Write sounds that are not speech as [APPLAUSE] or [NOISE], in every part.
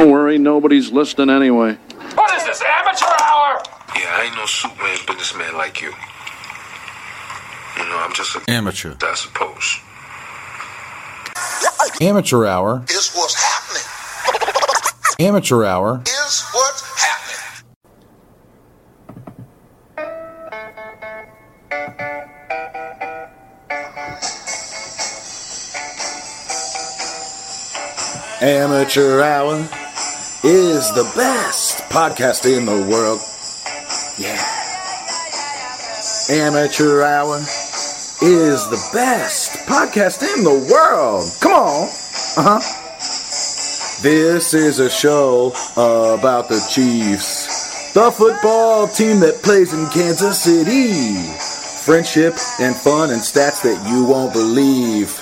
Don't worry, nobody's listening anyway. What is this, amateur hour? Yeah, I ain't no Superman businessman like you. You know, I'm just an Amateur. I suppose. Amateur hour. is what's happening. Amateur hour. Is what's happening. Amateur hour is the best podcast in the world. Yeah. Amateur hour is the best podcast in the world. Come on. Uh huh. This is a show about the Chiefs, the football team that plays in Kansas City. Friendship and fun and stats that you won't believe.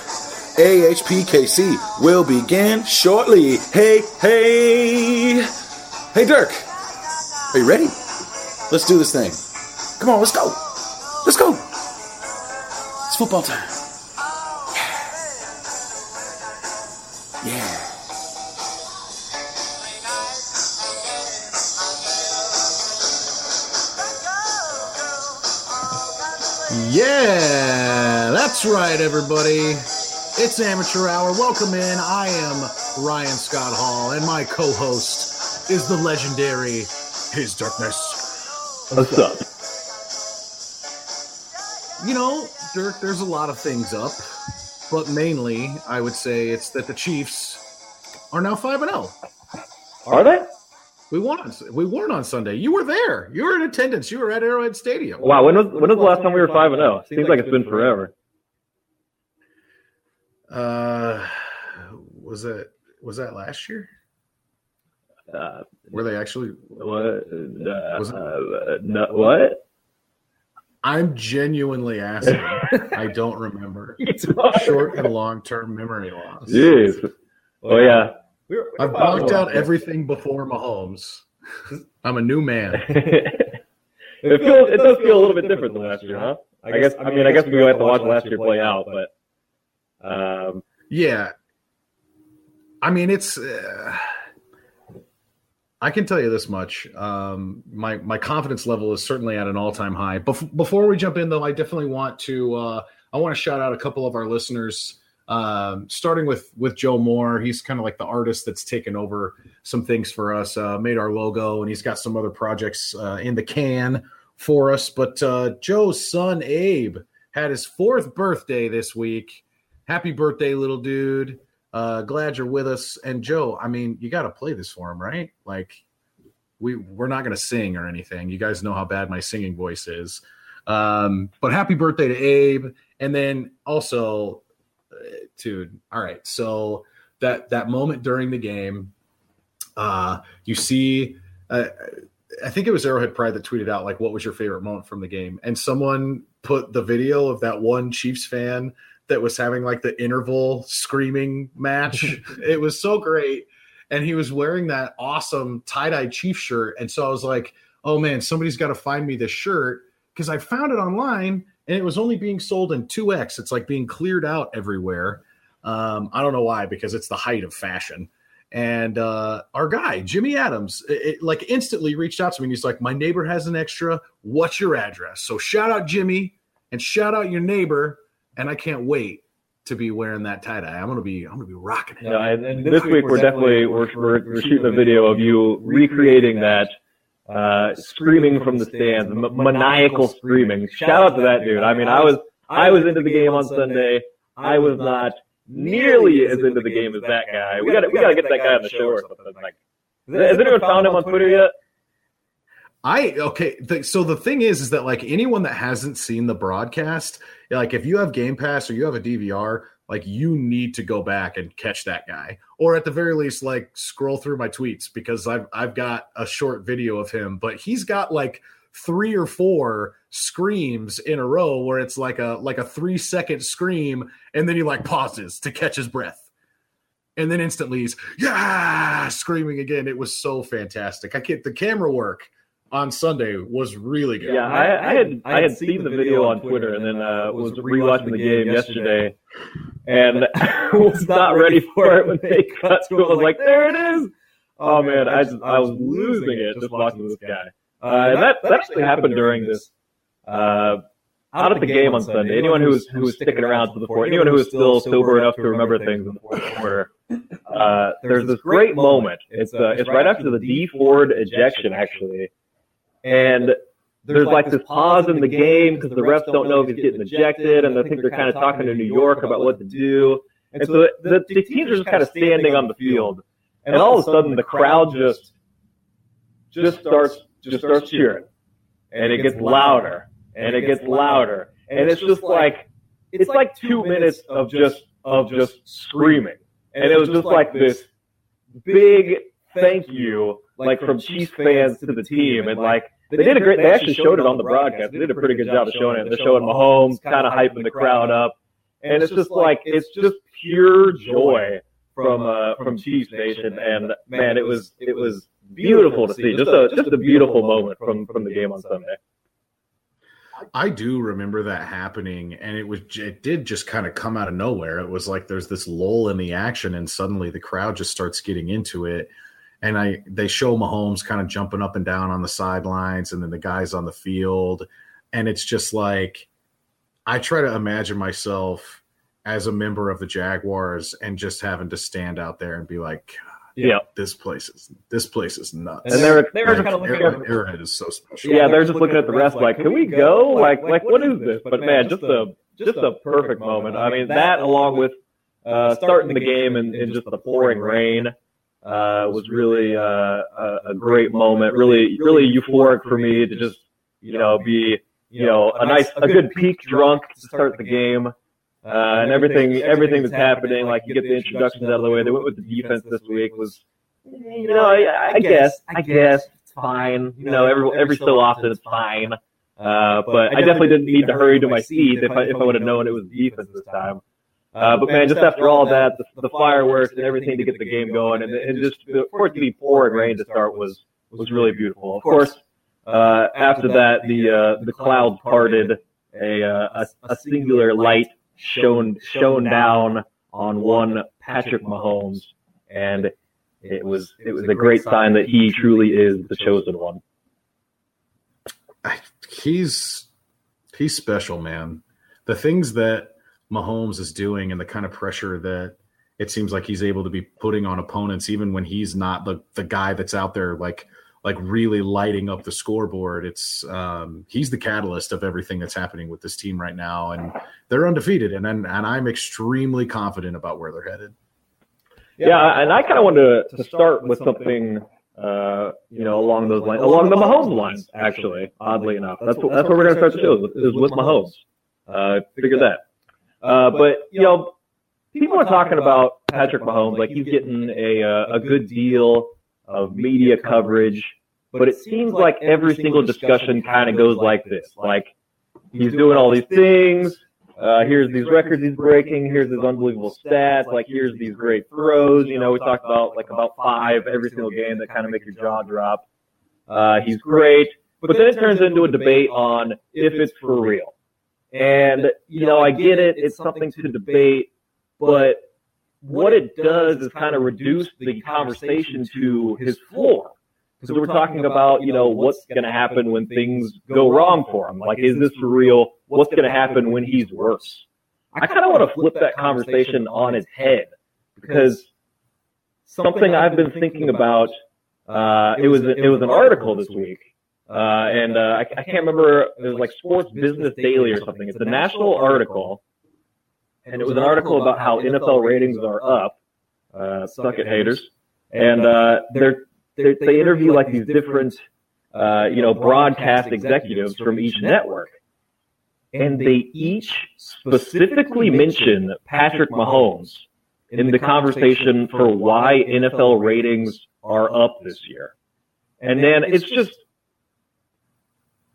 AHPKC will begin shortly. Hey, hey. Hey, Dirk. Are you ready? Let's do this thing. Come on, let's go. Let's go. It's football time. Yeah. Yeah. That's right, everybody. It's Amateur Hour. Welcome in. I am Ryan Scott Hall, and my co host is the legendary His Darkness. What's up? You know, Dirk, there's a lot of things up, but mainly, I would say it's that the Chiefs are now 5 0. Are they? We won on we won on Sunday. You were there. You were in attendance. You were at Arrowhead Stadium. Wow. When was when was the last time we were five and zero? Seems like it's been forever. Uh, was that was that last year? Uh, Were they actually? what? Uh, Was it- uh, no, what? I'm genuinely asking. I don't remember. [LAUGHS] It's short and long term memory loss. Jeez. Oh yeah. I've blocked out everything before Mahomes. I'm a new man. [LAUGHS] it feels. It does feel a little bit different than last year, huh? I guess. I mean, I guess we have to watch last year play out, but um, Yeah. I mean, it's. Uh, I can tell you this much. Um, my my confidence level is certainly at an all time high. Bef- before we jump in, though, I definitely want to. Uh, I want to shout out a couple of our listeners. Um, starting with with Joe Moore, he's kind of like the artist that's taken over some things for us. Uh, made our logo, and he's got some other projects uh, in the can for us. But uh, Joe's son Abe had his fourth birthday this week. Happy birthday, little dude. Uh, glad you're with us. And Joe, I mean, you got to play this for him, right? Like, we we're not going to sing or anything. You guys know how bad my singing voice is. Um, but happy birthday to Abe. And then also, uh, dude, all right. So that that moment during the game, uh, you see, uh, I think it was Arrowhead Pride that tweeted out like, "What was your favorite moment from the game?" And someone put the video of that one Chiefs fan that was having like the interval screaming match. [LAUGHS] it was so great. And he was wearing that awesome tie dye Chief shirt. And so I was like, oh man, somebody's got to find me this shirt because I found it online and it was only being sold in 2X. It's like being cleared out everywhere. Um, I don't know why, because it's the height of fashion. And uh, our guy, Jimmy Adams, it, it, like instantly reached out to me and he's like, My neighbor has an extra. What's your address? So shout out Jimmy and shout out your neighbor and I can't wait to be wearing that tie dye. I'm gonna be I'm gonna be rocking it. you know, and, and this week we're definitely we're, we're, we're shooting a video of you recreating that uh, screaming from the stands, m- maniacal screaming. Shout out to that dude. I mean, I was I was into the game on Sunday. I was not nearly as into the game as that guy. We got to we got to get that guy on the show or something. Like, has anyone found him on Twitter yet? I okay. Th- so the thing is, is that like anyone that hasn't seen the broadcast, like if you have Game Pass or you have a DVR, like you need to go back and catch that guy, or at the very least, like scroll through my tweets because I've I've got a short video of him, but he's got like three or four screams in a row where it's like a like a three second scream, and then he like pauses to catch his breath. And then instantly he's yeah screaming again. It was so fantastic. I can't the camera work on Sunday was really good. Yeah, I, I had I had seen the video on Twitter and then uh, was rewatching the game yesterday, and [LAUGHS] [LAUGHS] was not ready for it when they cut to it. I was like, there it is. Oh man, I just, I was losing it just watching this guy. Uh, and that that actually happened during this uh, out at the game on Sunday. Anyone who was who was sticking around to the fourth, anyone who was still sober enough to remember things in the fourth quarter, uh, there's this great moment. It's uh, it's right after the Dee Ford ejection actually, and there's like this pause in the game because the refs don't know if he's getting ejected, and I think they're kind of talking to New York about what to do. And so the, the teams are just kind of standing on the field, and all of a sudden the crowd just just starts just starts cheering, and it gets louder. and it gets louder, and it's just like it's like two minutes of just of just screaming, and it was just like this big thank you, like from Chiefs fans to the team, and like they did a great. They actually showed it on the broadcast. They did a pretty good job of showing it. They're showing Mahomes kind of hyping the crowd up, and it's just like it's just pure joy from uh, from Chiefs Nation. And man, it was it was beautiful to see. Just a just a beautiful moment from from the game on Sunday. I do remember that happening, and it was it did just kind of come out of nowhere. It was like there's this lull in the action, and suddenly the crowd just starts getting into it. And I they show Mahomes kind of jumping up and down on the sidelines, and then the guys on the field, and it's just like I try to imagine myself as a member of the Jaguars and just having to stand out there and be like, Yeah. this place is this place is nuts. And they're they're Like, kind of looking Arrowhead, at Arrowhead is so special. yeah, they're just looking at the rest like, can we go? Like like what is this? But man, just a just a perfect moment. I mean, that along with uh, starting the game and, in just the pouring rain uh, was really uh, a, a great moment. Really, really euphoric for me to just you know be you know a nice a good peak drunk to start the game. Uh, and everything, everything that's happening, like you get the introductions out of the way. They went with the defense this week. Was, you know, I, I guess, I guess it's fine. You know, every every so often it's fine. Uh, but I definitely didn't need to hurry to my seat if I if I would have known it was defense this time. Uh, but man, just after all that, the, the fireworks and everything to get the game going, and, and just for it to be pouring rain to start was was really beautiful. Of course, uh, after that, the uh, the clouds parted, a, uh, a a singular light shone shone down on one Patrick Mahomes, and it was it was a great sign that he truly is the chosen one. he's he's special, man. The things that Mahomes is doing and the kind of pressure that it seems like he's able to be putting on opponents, even when he's not the the guy that's out there like like really lighting up the scoreboard. It's um, he's the catalyst of everything that's happening with this team right now, and they're undefeated, and and, and I'm extremely confident about where they're headed. Yeah, and I kind of wanted to, to start with something, uh, you know, along those lines, along the Mahomes lines. Actually, oddly enough, that's what, that's where we're going to start the show is with Mahomes. Uh, figure that. Uh, but you know, people are talking about Patrick Mahomes like he's getting a uh, a good deal of media coverage, but it seems like every single discussion kind of goes like this: like he's doing all these things. Uh, here's these records he's breaking. Here's his unbelievable stats. Like here's these great throws. You know, we talked about like about five every single game that kind of make your jaw drop. Uh, he's great, but then it turns into a debate on if it's for real. And you know, I get it; it's something to debate, but what it does is kind of reduce the conversation to his floor. Because we're talking about, you know, what's going to happen when things go wrong for him. Like, is this for real? What's going to happen when he's worse? I kind of want to flip that conversation on its head because something I've been thinking about. Uh, it was it was an article this week, uh, and uh, I, I can't remember. It was like Sports Business Daily or something. It's a national article, and it was an article about how NFL ratings are up. Uh, suck it, haters. And uh, they're, they're they interview like these different, uh, you know, broadcast executives from each network, and they each specifically mention Patrick Mahomes in the conversation for why NFL ratings are up this year. And then it's just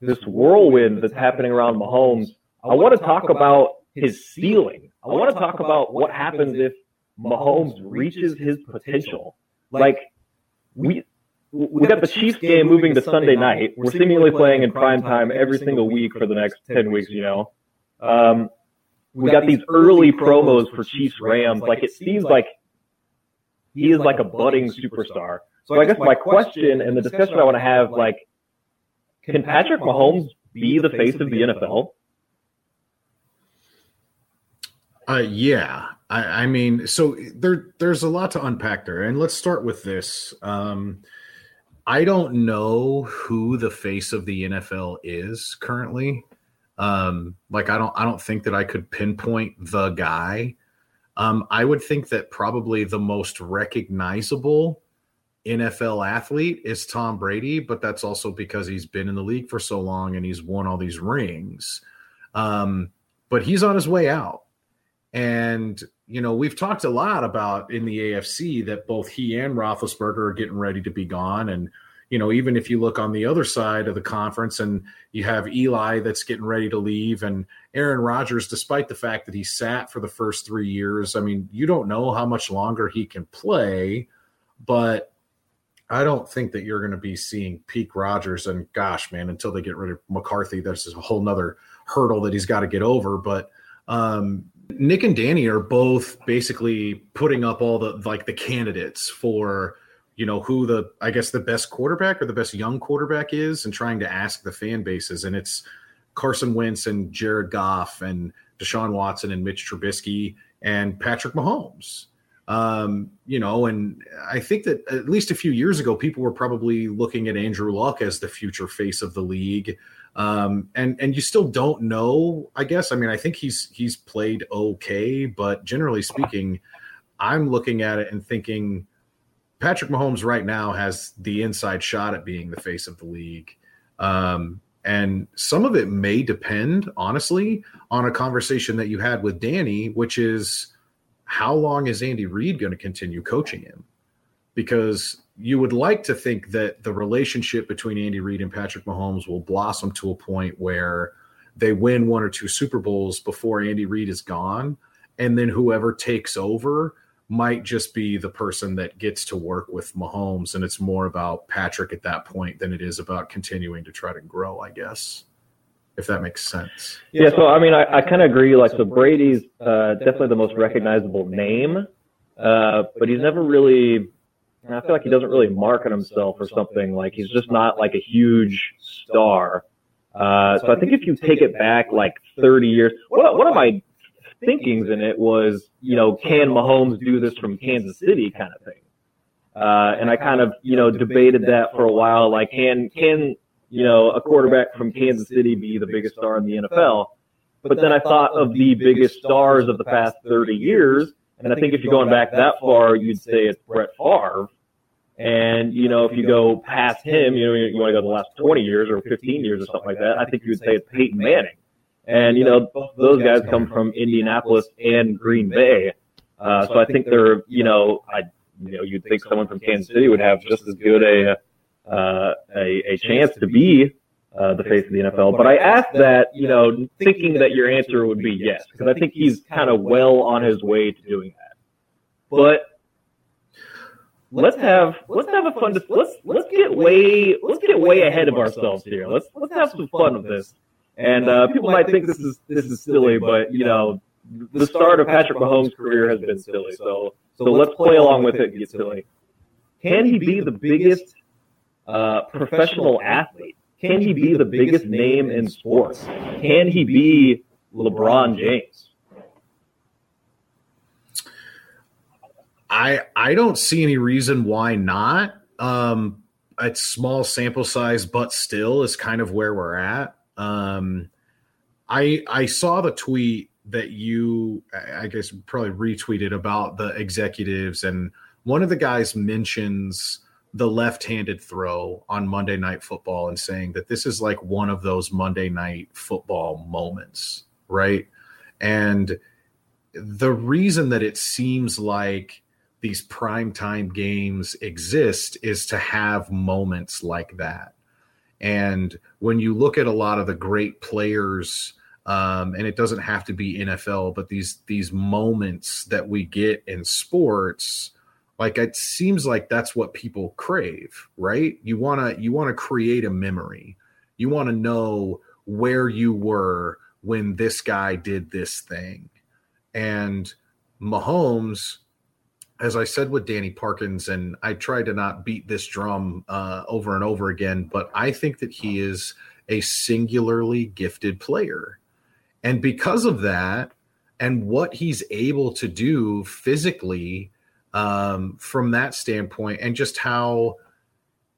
this whirlwind that's happening around Mahomes. I want to talk about his ceiling. I want to talk about what happens if Mahomes reaches his potential. Like we we got the Chiefs game moving to Sunday night. We're seemingly playing in prime time every single week for the next ten weeks. You know, um, we got these early promos for Chiefs Rams. Like it seems like he is like a budding superstar. So I guess my question and the discussion I want to have, like, can Patrick Mahomes be the face of the NFL? Uh, yeah, I, I mean, so there there's a lot to unpack there, and let's start with this. Um, I don't know who the face of the NFL is currently. Um, like I don't I don't think that I could pinpoint the guy. Um, I would think that probably the most recognizable NFL athlete is Tom Brady, but that's also because he's been in the league for so long and he's won all these rings. Um, but he's on his way out. And, you know, we've talked a lot about in the AFC that both he and Roethlisberger are getting ready to be gone. And, you know, even if you look on the other side of the conference and you have Eli that's getting ready to leave and Aaron Rodgers, despite the fact that he sat for the first three years, I mean, you don't know how much longer he can play, but I don't think that you're going to be seeing peak Rodgers. And gosh, man, until they get rid of McCarthy, there's a whole nother hurdle that he's got to get over. But, um, Nick and Danny are both basically putting up all the like the candidates for you know who the I guess the best quarterback or the best young quarterback is and trying to ask the fan bases and it's Carson Wentz and Jared Goff and Deshaun Watson and Mitch Trubisky and Patrick Mahomes. Um, you know, and I think that at least a few years ago, people were probably looking at Andrew Luck as the future face of the league. Um, and and you still don't know. I guess. I mean, I think he's he's played okay, but generally speaking, I'm looking at it and thinking Patrick Mahomes right now has the inside shot at being the face of the league. Um, and some of it may depend, honestly, on a conversation that you had with Danny, which is how long is Andy Reid going to continue coaching him? Because you would like to think that the relationship between Andy Reid and Patrick Mahomes will blossom to a point where they win one or two Super Bowls before Andy Reid is gone. And then whoever takes over might just be the person that gets to work with Mahomes. And it's more about Patrick at that point than it is about continuing to try to grow, I guess, if that makes sense. Yeah. So, I mean, I, I kind of agree. Like, so Brady's uh, definitely the most recognizable name, uh, but he's never really I feel like he doesn't really market himself or something. Like he's just not like a huge star. Uh, so I think if you take it back like 30 years, one, one of my thinkings in it was, you know, can Mahomes do this from Kansas City kind of thing? Uh, and I kind of, you know, debated that for a while. Like, can, can, you know, a quarterback from Kansas City be the biggest star in the NFL? But then I thought of the biggest stars of the past 30 years and I think if you're going back that far, you'd say it's Brett Favre. And, you know, if you go past him, you know, you want to go the last 20 years or 15 years or something like that, I think you would say it's Peyton Manning. And, you know, those guys come from Indianapolis and Green Bay. Uh, so I think they're, you know, I, you know, you'd think someone from Kansas City would have just as good a, uh, a, a chance to be uh, the face of the NFL. But I asked that, you know, thinking that your answer would be yes, because I think he's kind of well on his way to doing that. But let's have let's have a fun let's let's get way let's get way ahead of ourselves here. Let's let's have some fun with this. And uh, people might think this is this is silly, but you know, the start of Patrick Mahomes' career has been silly. So so let's play along with it and get silly. Can he be the biggest uh, professional athlete? Can he be the biggest name in sports? Can he be LeBron James? I I don't see any reason why not. Um, it's small sample size, but still is kind of where we're at. Um, I I saw the tweet that you I guess probably retweeted about the executives, and one of the guys mentions the left-handed throw on Monday Night Football and saying that this is like one of those Monday Night Football moments, right? And the reason that it seems like these prime time games exist is to have moments like that. And when you look at a lot of the great players, um, and it doesn't have to be NFL, but these these moments that we get in sports, like it seems like that's what people crave right? You want to you want to create a memory. You want to know where you were when this guy did this thing. And mahomes as I said with Danny Parkins, and I try to not beat this drum uh, over and over again, but I think that he is a singularly gifted player. And because of that, and what he's able to do physically um, from that standpoint, and just how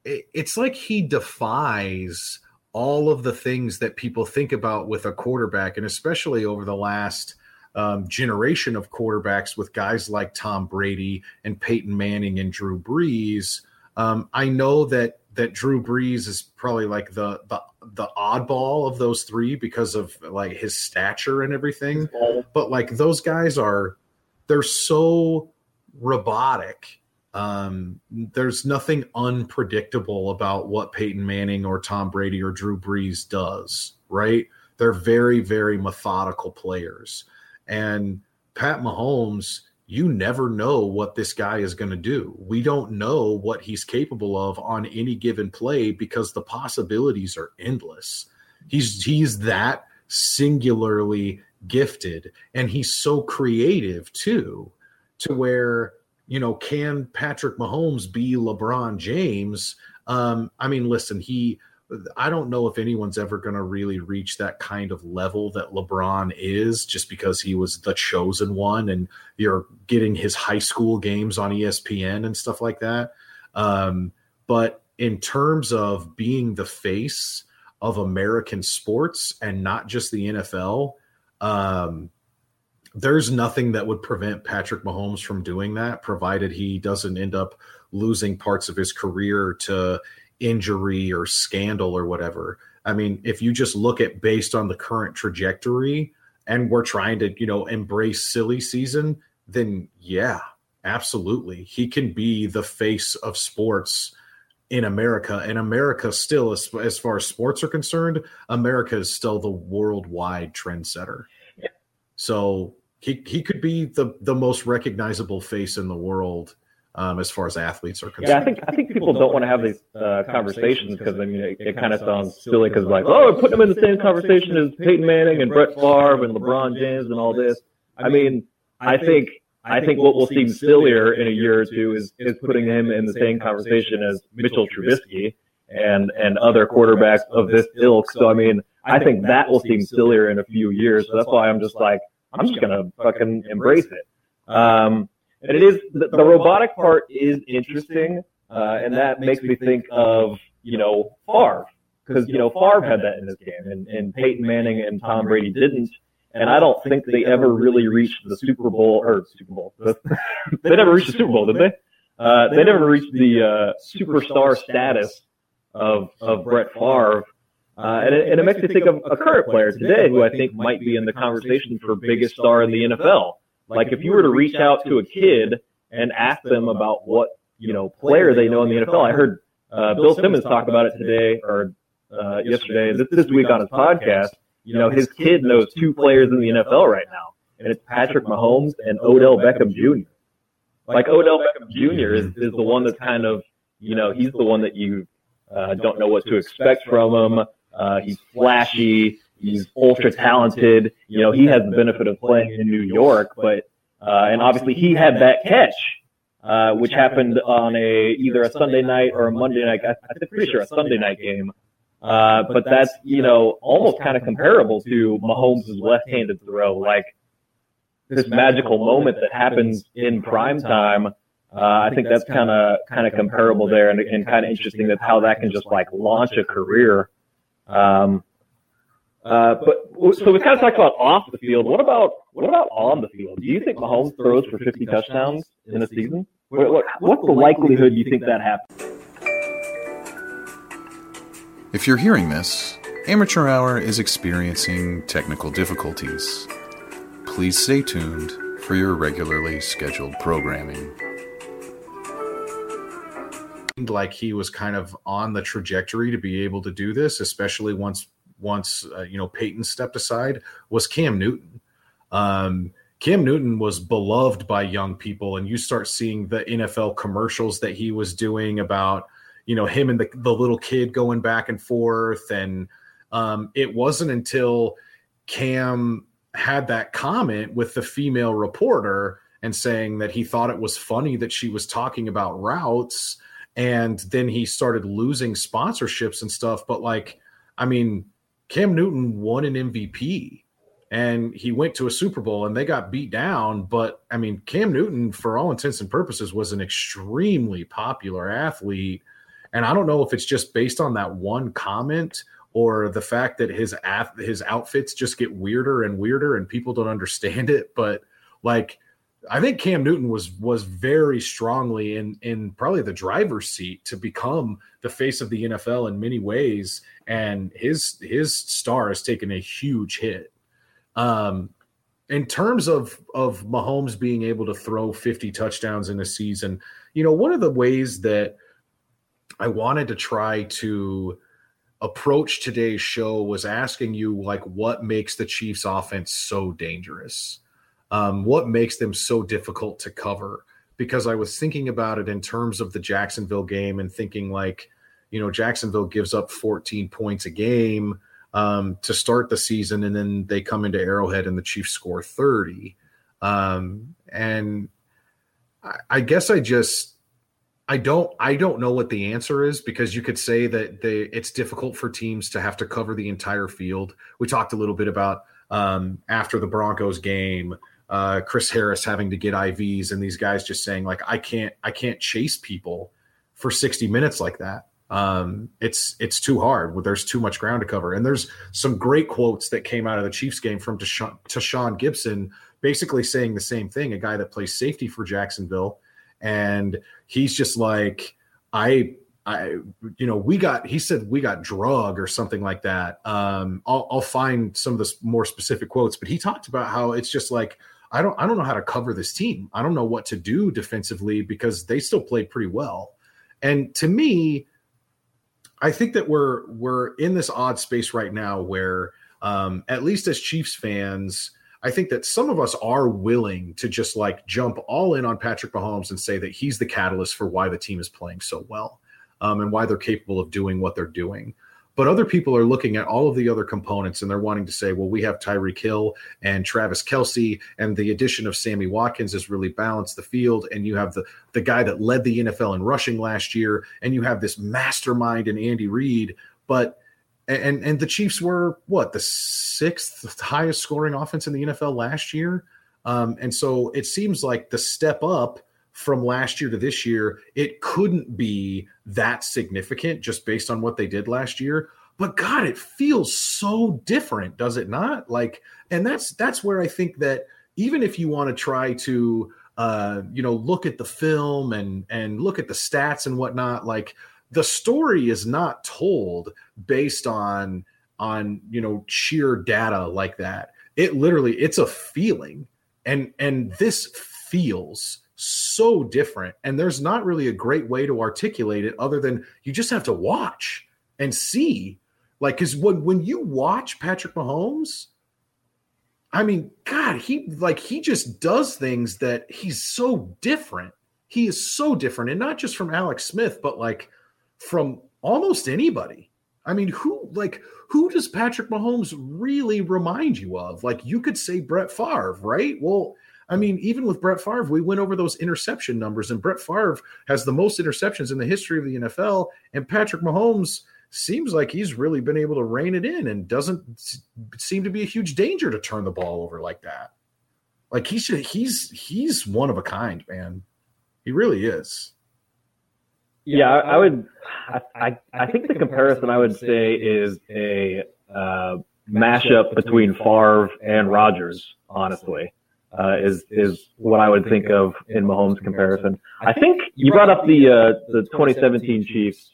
it, it's like he defies all of the things that people think about with a quarterback, and especially over the last um, generation of quarterbacks with guys like Tom Brady and Peyton Manning and Drew Brees. Um, I know that that Drew Brees is probably like the the the oddball of those three because of like his stature and everything. But like those guys are they're so robotic. Um, there's nothing unpredictable about what Peyton Manning or Tom Brady or Drew Brees does, right? They're very, very methodical players. And Pat Mahomes, you never know what this guy is going to do. We don't know what he's capable of on any given play because the possibilities are endless. He's he's that singularly gifted and he's so creative too to where you know can Patrick Mahomes be LeBron James? Um I mean listen, he I don't know if anyone's ever going to really reach that kind of level that LeBron is just because he was the chosen one and you're getting his high school games on ESPN and stuff like that. Um, but in terms of being the face of American sports and not just the NFL, um, there's nothing that would prevent Patrick Mahomes from doing that, provided he doesn't end up losing parts of his career to injury or scandal or whatever. I mean, if you just look at based on the current trajectory and we're trying to, you know, embrace silly season, then yeah, absolutely. He can be the face of sports in America. And America still, as, as far as sports are concerned, America is still the worldwide trendsetter. Yeah. So he, he could be the, the most recognizable face in the world um, as far as athletes are concerned. Yeah, I think I think people don't want to have these uh, conversations because I mean it, it kind of sounds silly because like oh we're putting them in the same conversation as Peyton Manning and Brett Favre and LeBron James and all this. I mean I think I think what will seem sillier in a year or two is is putting him in the same conversation as Mitchell Trubisky and and other quarterbacks of this ilk. So I mean I think that will seem sillier in a few years. So that's why I'm just like I'm just gonna fucking embrace it. Um, and it is the, the robotic part is interesting, uh, and that makes me think of you know Favre because you know Favre had that in his game, and, and Peyton Manning and Tom Brady didn't. And I don't think they ever really reached the Super Bowl or Super Bowl. [LAUGHS] they never reached the Super Bowl, did they? Uh, they never reached the uh, superstar status of of Brett Favre. Uh, and, it, and it makes me think of a current player today who I think might be in the conversation for biggest star in the NFL. Like if you were to reach out to a kid and ask them about what, you know, player they know in the NFL, I heard uh, Bill Simmons talk about it today or uh, yesterday, this, this week on his podcast. You know, his kid knows two players in the NFL right now, and it's Patrick Mahomes and Odell Beckham Jr. Like Odell Beckham Jr. is, is the one that's kind of, you know, he's the one that you uh, don't know what to expect from him. Uh, he's flashy. He's ultra talented. You know, he has the benefit of playing in New York, but uh, and obviously he had that catch, uh, which happened on a either a Sunday night or a Monday night. I'm pretty sure a Sunday night game. Uh, but that's you know almost kind of comparable to Mahomes' left-handed throw, like this magical moment that happens in prime time. Uh, I think that's kind of kind of comparable there, and, and kind of interesting that how that can just like launch a career. Um, uh, but so we kind of talked about off the field. What about what about on the field? Do you think Mahomes throws for 50 touchdowns in a season? What, what, what's the likelihood you think that happens? If you're hearing this, Amateur Hour is experiencing technical difficulties. Please stay tuned for your regularly scheduled programming. Like he was kind of on the trajectory to be able to do this, especially once once uh, you know Peyton stepped aside was Cam Newton. Um, Cam Newton was beloved by young people, and you start seeing the NFL commercials that he was doing about you know him and the, the little kid going back and forth, and um, it wasn't until Cam had that comment with the female reporter and saying that he thought it was funny that she was talking about routes and then he started losing sponsorships and stuff. But like i mean cam newton won an mvp and he went to a super bowl and they got beat down. But i mean cam newton for all intents and purposes was an extremely popular athlete. And i don't know if it's just based on that one comment or the fact that his his outfits just get weirder and weirder and people don't understand it. But like I think Cam Newton was was very strongly in in probably the driver's seat to become the face of the NFL in many ways, and his his star has taken a huge hit. Um, in terms of of Mahomes being able to throw 50 touchdowns in a season, you know, one of the ways that I wanted to try to approach today's show was asking you like what makes the Chiefs offense so dangerous um, what makes them so difficult to cover? Because I was thinking about it in terms of the Jacksonville game and thinking like, you know, Jacksonville gives up 14 points a game um, to start the season, and then they come into Arrowhead and the Chiefs score 30. Um, and I, I guess I just I don't I don't know what the answer is because you could say that they it's difficult for teams to have to cover the entire field. We talked a little bit about um, after the Broncos game uh, Chris Harris having to get IVs and these guys just saying like I can't I can't chase people for 60 minutes like that. Um, it's it's too hard. There's too much ground to cover. And there's some great quotes that came out of the Chiefs game from Tashaun, Tashaun Gipson, basically saying the same thing. A guy that plays safety for Jacksonville, and he's just like I I, you know, we got, he said we got drug or something like that. Um, I'll, I'll find some of the more specific quotes, but he talked about how it's just like, I don't I don't know how to cover this team. I don't know what to do defensively because they still play pretty well. And to me, I think that we're we're in this odd space right now where um, at least as Chiefs fans, I think that some of us are willing to just like jump all in on Patrick Mahomes and say that he's the catalyst for why the team is playing so well um, and why they're capable of doing what they're doing. But other people are looking at all of the other components and they're wanting to say, well, we have Tyreek Hill and Travis Kelce, and the addition of Sammy Watkins has really balanced the field. And you have the the guy that led the NFL in rushing last year, and you have this mastermind in Andy Reid. But and and the Chiefs were what the sixth highest scoring offense in the NFL last year. Um, and so it seems like the step up from last year to this year, it couldn't be that significant just based on what they did last year. But God, it feels so different, does it not? Like, and that's that's where I think that even if you want to try to uh, you know, look at the film and and look at the stats and whatnot, like the story is not told based on on you know sheer data like that. It literally it's a feeling, and and this feels so different. And there's not really a great way to articulate it other than you just have to watch and see. Like, because when, when you watch Patrick Mahomes, I mean, God, he like he just does things that he's so different. He is so different, and not just from Alex Smith, but like from almost anybody. I mean, who like who does Patrick Mahomes really remind you of? Like you could say Brett Favre, right? Well, I mean, even with Brett Favre, we went over those interception numbers, and Brett Favre has the most interceptions in the history of the NFL. And Patrick Mahomes seems like he's really been able to rein it in and doesn't seem to be a huge danger to turn the ball over like that. Like he should, he's he's one of a kind, man. He really is. Yeah, I, I would. I, I, I think the comparison I would say is a uh, mashup between Favre and Rodgers. Honestly, uh, is is what I would think of in Mahomes comparison. I think you brought up the uh, the 2017 Chiefs,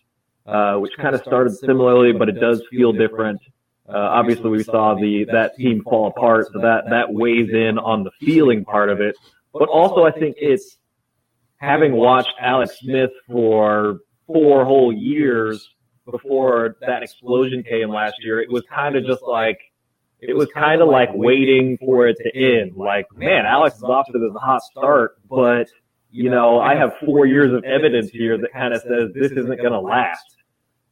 uh, which kind of started similarly, but it does feel different. Uh, obviously, we saw the that team fall apart, so that that weighs in on the feeling part of it. But also, I think it's having watched Alex Smith for four whole years before that explosion came last year. It was kind of just like it was kind of like waiting for it to end. Like, man, Alex is off to this hot start, but you know, I have four years of evidence here that kind of says this isn't going to last.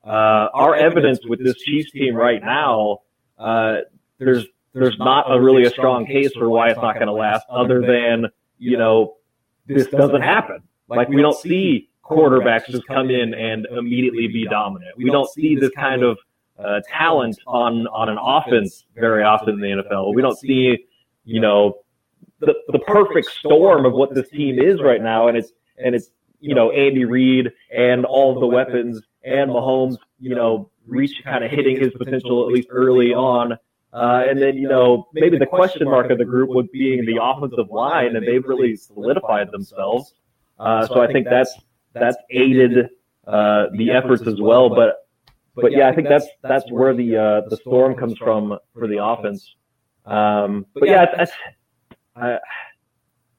Uh, our evidence with this Chiefs team right now, uh, there's there's not a really a strong case for why it's not going to last, other than you know, this doesn't happen. Like we don't see quarterbacks just come in and immediately be dominant. We don't see this kind of uh, talent on on an offense very often in the NFL. We don't see, you know, the the perfect storm of what this team is right now, and it's and it's you know Andy Reid and all the weapons and Mahomes, you know, reach kind of hitting his potential at least early on. Uh, and then, you know, maybe the question mark of the group would being the offensive line, and they've really solidified themselves. Uh, so I think that's that's aided uh, the efforts as well. But but yeah, I think that's that's where the uh, the storm comes from for the offense. Um, but yeah, that's. Uh,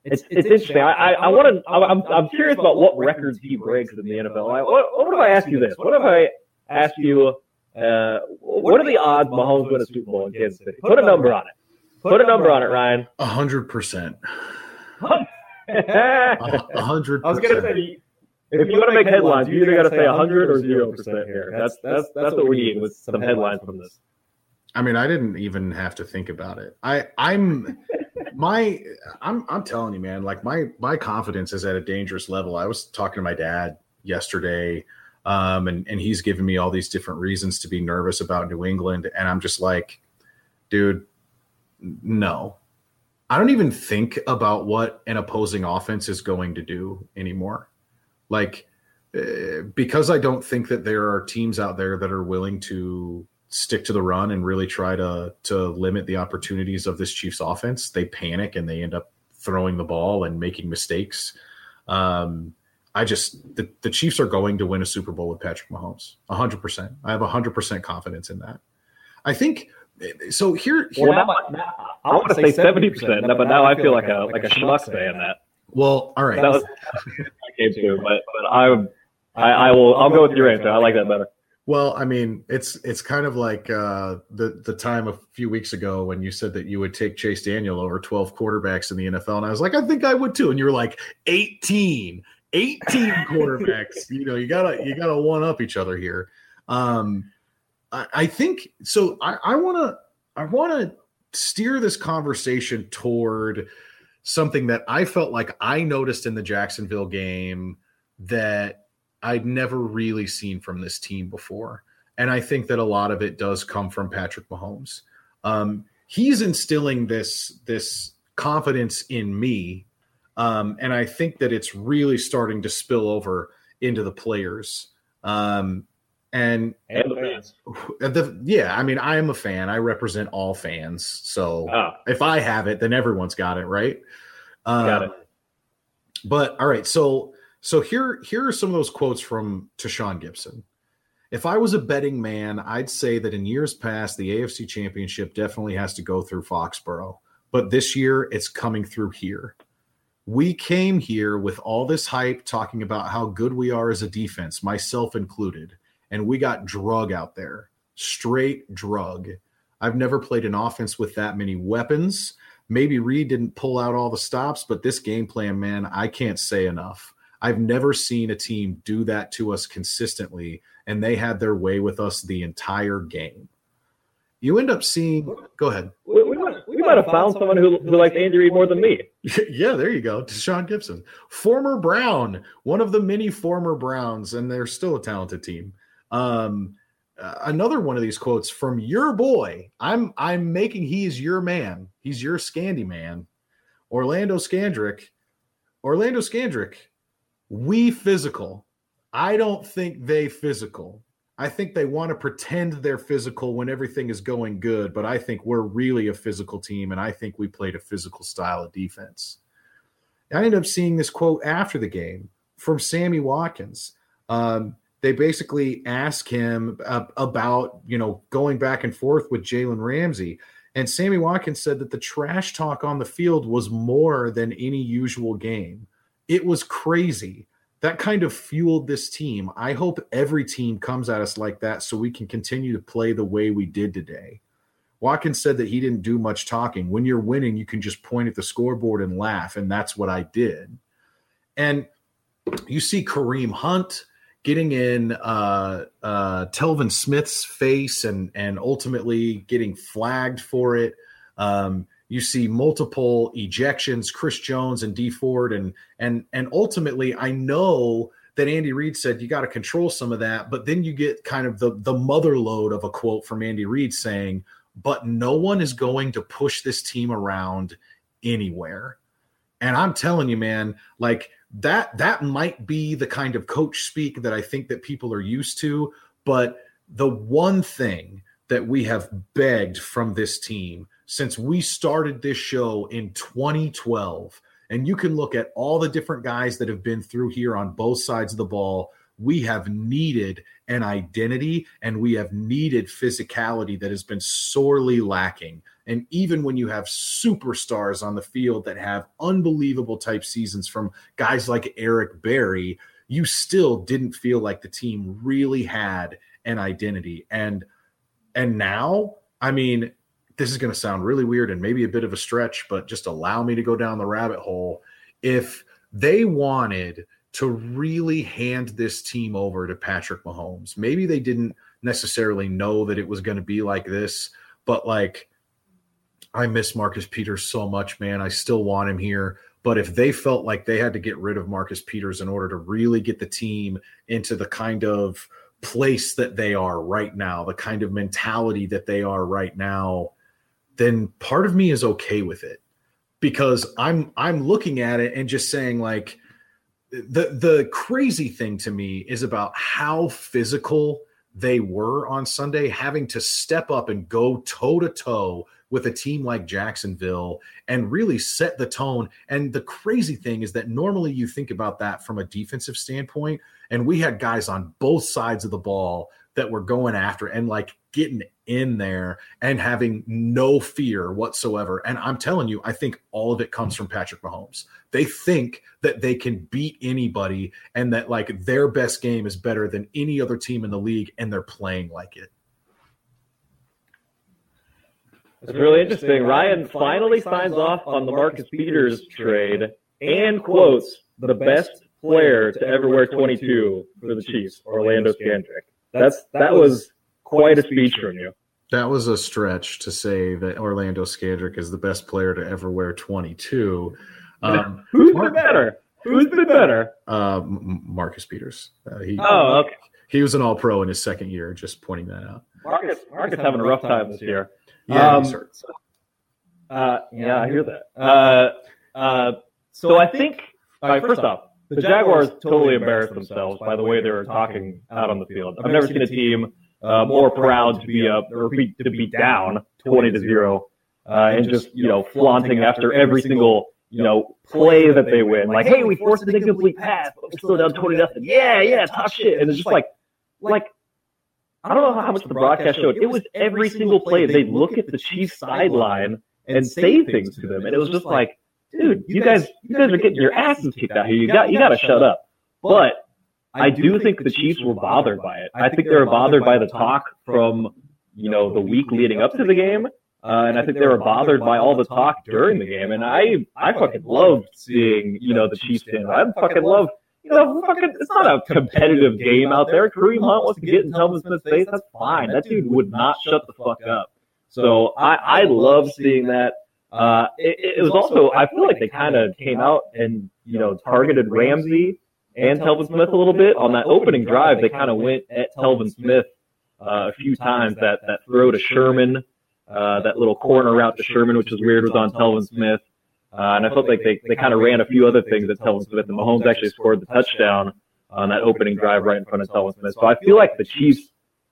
it's, it's interesting. I, I, I want to. I'm, I'm curious about what records he breaks in the NFL. I, what, what if I ask you this? What if I ask you, uh, what are the odds Mahomes win a Super Bowl in Kansas City? Put a number on it. Put a number on it, Ryan. A hundred percent. A [LAUGHS] A hundred. [LAUGHS] [LAUGHS] I was gonna say, if you want to make headlines, you either got to say hundred or zero percent here. That's that's that's what we need with some headlines from this. I mean, I didn't even have to think about it. I, I'm [LAUGHS] my, I'm, I'm telling you, man. Like my, my confidence is at a dangerous level. I was talking to my dad yesterday, um, and and he's giving me all these different reasons to be nervous about New England, and I'm just like, dude, no. I don't even think about what an opposing offense is going to do anymore. Like, uh, because I don't think that there are teams out there that are willing to stick to the run and really try to to limit the opportunities of this Chiefs offense. They panic and they end up throwing the ball and making mistakes. Um, I just the, the Chiefs are going to win a Super Bowl with Patrick Mahomes. hundred percent. I have hundred percent confidence in that. I think so. Here, here Well, now, now, I want to say seventy percent, but now I feel like a like a schmuck saying that. Well, all right. That was [LAUGHS] I came to, but but I I, I will I'll go with your answer. I like that better. Well, I mean, it's it's kind of like uh, the the time a few weeks ago when you said that you would take Chase Daniel over 12 quarterbacks in the NFL, and I was like, I think I would too, and you were like 18, 18 [LAUGHS] quarterbacks. You know, you gotta you gotta one up each other here. Um, I, I think so. I, I wanna I wanna steer this conversation toward something that I felt like I noticed in the Jacksonville game that I'd never really seen from this team before. And I think that a lot of it does come from Patrick Mahomes. Um, he's instilling this this confidence in me, um, and I think that it's really starting to spill over into the players. Um, and And the yeah, I mean, I am a fan. I represent all fans. So Ah, if I have it, then everyone's got it, right? Um, got it. But all right, so so here here are some of those quotes from Tashaun Gipson. If I was a betting man, I'd say that in years past, the AFC Championship definitely has to go through Foxborough, but this year it's coming through here. We came here with all this hype talking about how good we are as a defense, myself included, and we got drug out there, straight drug. I've never played an offense with that many weapons. Maybe Reid didn't pull out all the stops, but this game plan, man, I can't say enough. I've never seen a team do that to us consistently, and they had their way with us the entire game. You end up seeing. Go ahead. We, we, might, we might have found someone who, who likes Andy Reid more than me. [LAUGHS] yeah, there you go. Deshaun Gipson, former Brown, one of the many former Browns, and they're still a talented team. Um, uh, another one of these quotes from your boy. I'm I'm making he's your man. He's your Scandy man. Orlando Scandrick. Orlando Scandrick. We physical. I don't think they physical. I think they want to pretend they're physical when everything is going good, but I think we're really a physical team, and I think we played a physical style of defense. I ended up seeing this quote after the game from Sammy Watkins. Um, they basically ask him uh, about you know going back and forth with Jalen Ramsey, and Sammy Watkins said that the trash talk on the field was more than any usual game. It was crazy. That kind of fueled this team. I hope every team comes at us like that so we can continue to play the way we did today. Watkins said that he didn't do much talking. When you're winning, you can just point at the scoreboard and laugh, and that's what I did. And you see Kareem Hunt getting in uh, uh, Telvin Smith's face and and ultimately getting flagged for it. Um, You see multiple ejections, Chris Jones and Dee Ford, and and and ultimately, I know that Andy Reid said you got to control some of that, but then you get kind of the the mother load of a quote from Andy Reid saying, "But no one is going to push this team around anywhere." And I'm telling you, man, like that that might be the kind of coach speak that I think that people are used to, but the one thing that we have begged from this team since we started this show in 2012 and you can look at all the different guys that have been through here on both sides of the ball we have needed an identity and we have needed physicality that has been sorely lacking and even when you have superstars on the field that have unbelievable type seasons from guys like Eric Berry, you still didn't feel like the team really had an identity. And and now, I mean, this is going to sound really weird and maybe a bit of a stretch, but just allow me to go down the rabbit hole. If they wanted to really hand this team over to Patrick Mahomes, maybe they didn't necessarily know that it was going to be like this, but like I miss Marcus Peters so much, man. I still want him here. But if they felt like they had to get rid of Marcus Peters in order to really get the team into the kind of place that they are right now, the kind of mentality that they are right now, then part of me is okay with it because I'm I'm looking at it and just saying like the the crazy thing to me is about how physical they were on Sunday having to step up and go toe to toe with a team like Jacksonville and really set the tone. And the crazy thing is that normally you think about that from a defensive standpoint. And we had guys on both sides of the ball that were going after and like getting in there and having no fear whatsoever. And I'm telling you, I think all of it comes from Patrick Mahomes. They think that they can beat anybody and that like their best game is better than any other team in the league and they're playing like it. It's really interesting. Ryan finally signs off on the Marcus Peters trade and quotes the best player to ever wear 22 for the Chiefs, Orlando Scandrick. That's that was quite a speech from you. That was a stretch to say that Orlando Scandrick is the best player to ever wear 22. [LAUGHS] Um, Who's been better? Who's been better? Uh, Marcus Peters. Uh, he, oh, okay. He was an All Pro in his second year. Just pointing that out. Marcus, Marcus having a rough time this year. Yeah, um, uh, yeah, I hear that. Uh, uh, so I think, all right, first off, the Jaguars totally embarrassed themselves by the way they were talking out on the field. I've never seen a team uh, more proud to be up or be, to be down 20 to zero uh, and just, you know, flaunting after every single, you know, play that they win. Like, hey, we forced an incomplete pass, but we're still down 20 nothing. Yeah, yeah, tough shit. And it's just like, like, I don't know how much the broadcast showed. It was every single play. They'd look at the Chiefs sideline and say things to them. And it was just like, dude, you guys, you guys are getting your asses kicked out here. You got, you got to shut up. But I do think the Chiefs were bothered by it. I think they were bothered by the talk from, you know, the week leading up to the game. Uh, and I think they were bothered by all the talk during the game. And I, I fucking loved seeing, you know, the Chiefs fans. I fucking love you know, fucking, it's not a competitive game out there. Kareem Hunt wants to get in Telvin Smith's face. That's fine. That dude would not shut the fuck up. So I, I love seeing that. Uh, it, it was also, I feel like they kind of came out and, you know, targeted Ramsey and Telvin Smith a little bit on that opening drive. They kind of went at Telvin Smith uh, a few times. That that throw to Sherman, uh, that little corner route to Sherman, which was weird, was on Telvin Smith. Uh, and I felt like they, they kind of ran a few other things at Telvin Smith, and Mahomes actually scored the touchdown on that opening drive right in front of Telvin Smith. So I feel like the Chiefs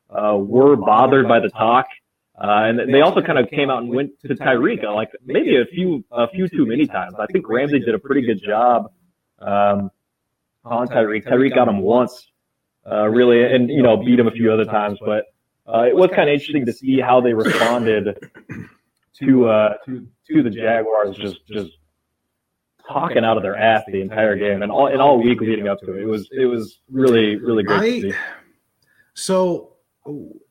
uh, were bothered by the talk, uh, and they also kind of came out and went to Tyreek uh, like maybe a few a few too many times. I think Ramsey did a pretty good job um, on Tyreek. Tyreek got him once, uh, really, and you know beat him a few other times, but uh, it was kind of interesting to see how they responded to uh, to to the Jaguars just just talking out of their ass the entire game and all and all week leading up to it. It was it was really really great. I, so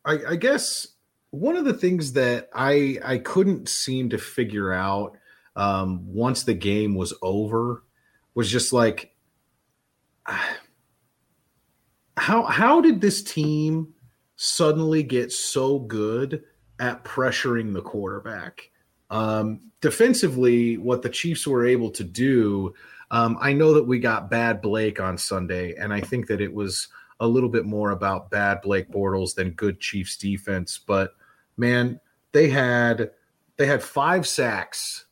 I, I guess one of the things that I I couldn't seem to figure out um, once the game was over was just like [SIGHS] how how did this team suddenly get so good at pressuring the quarterback. Um, defensively, what the Chiefs were able to do, um, I know that we got bad Blake on Sunday, and I think that it was a little bit more about bad Blake Bortles than good Chiefs defense. But man, they had they had five sacks,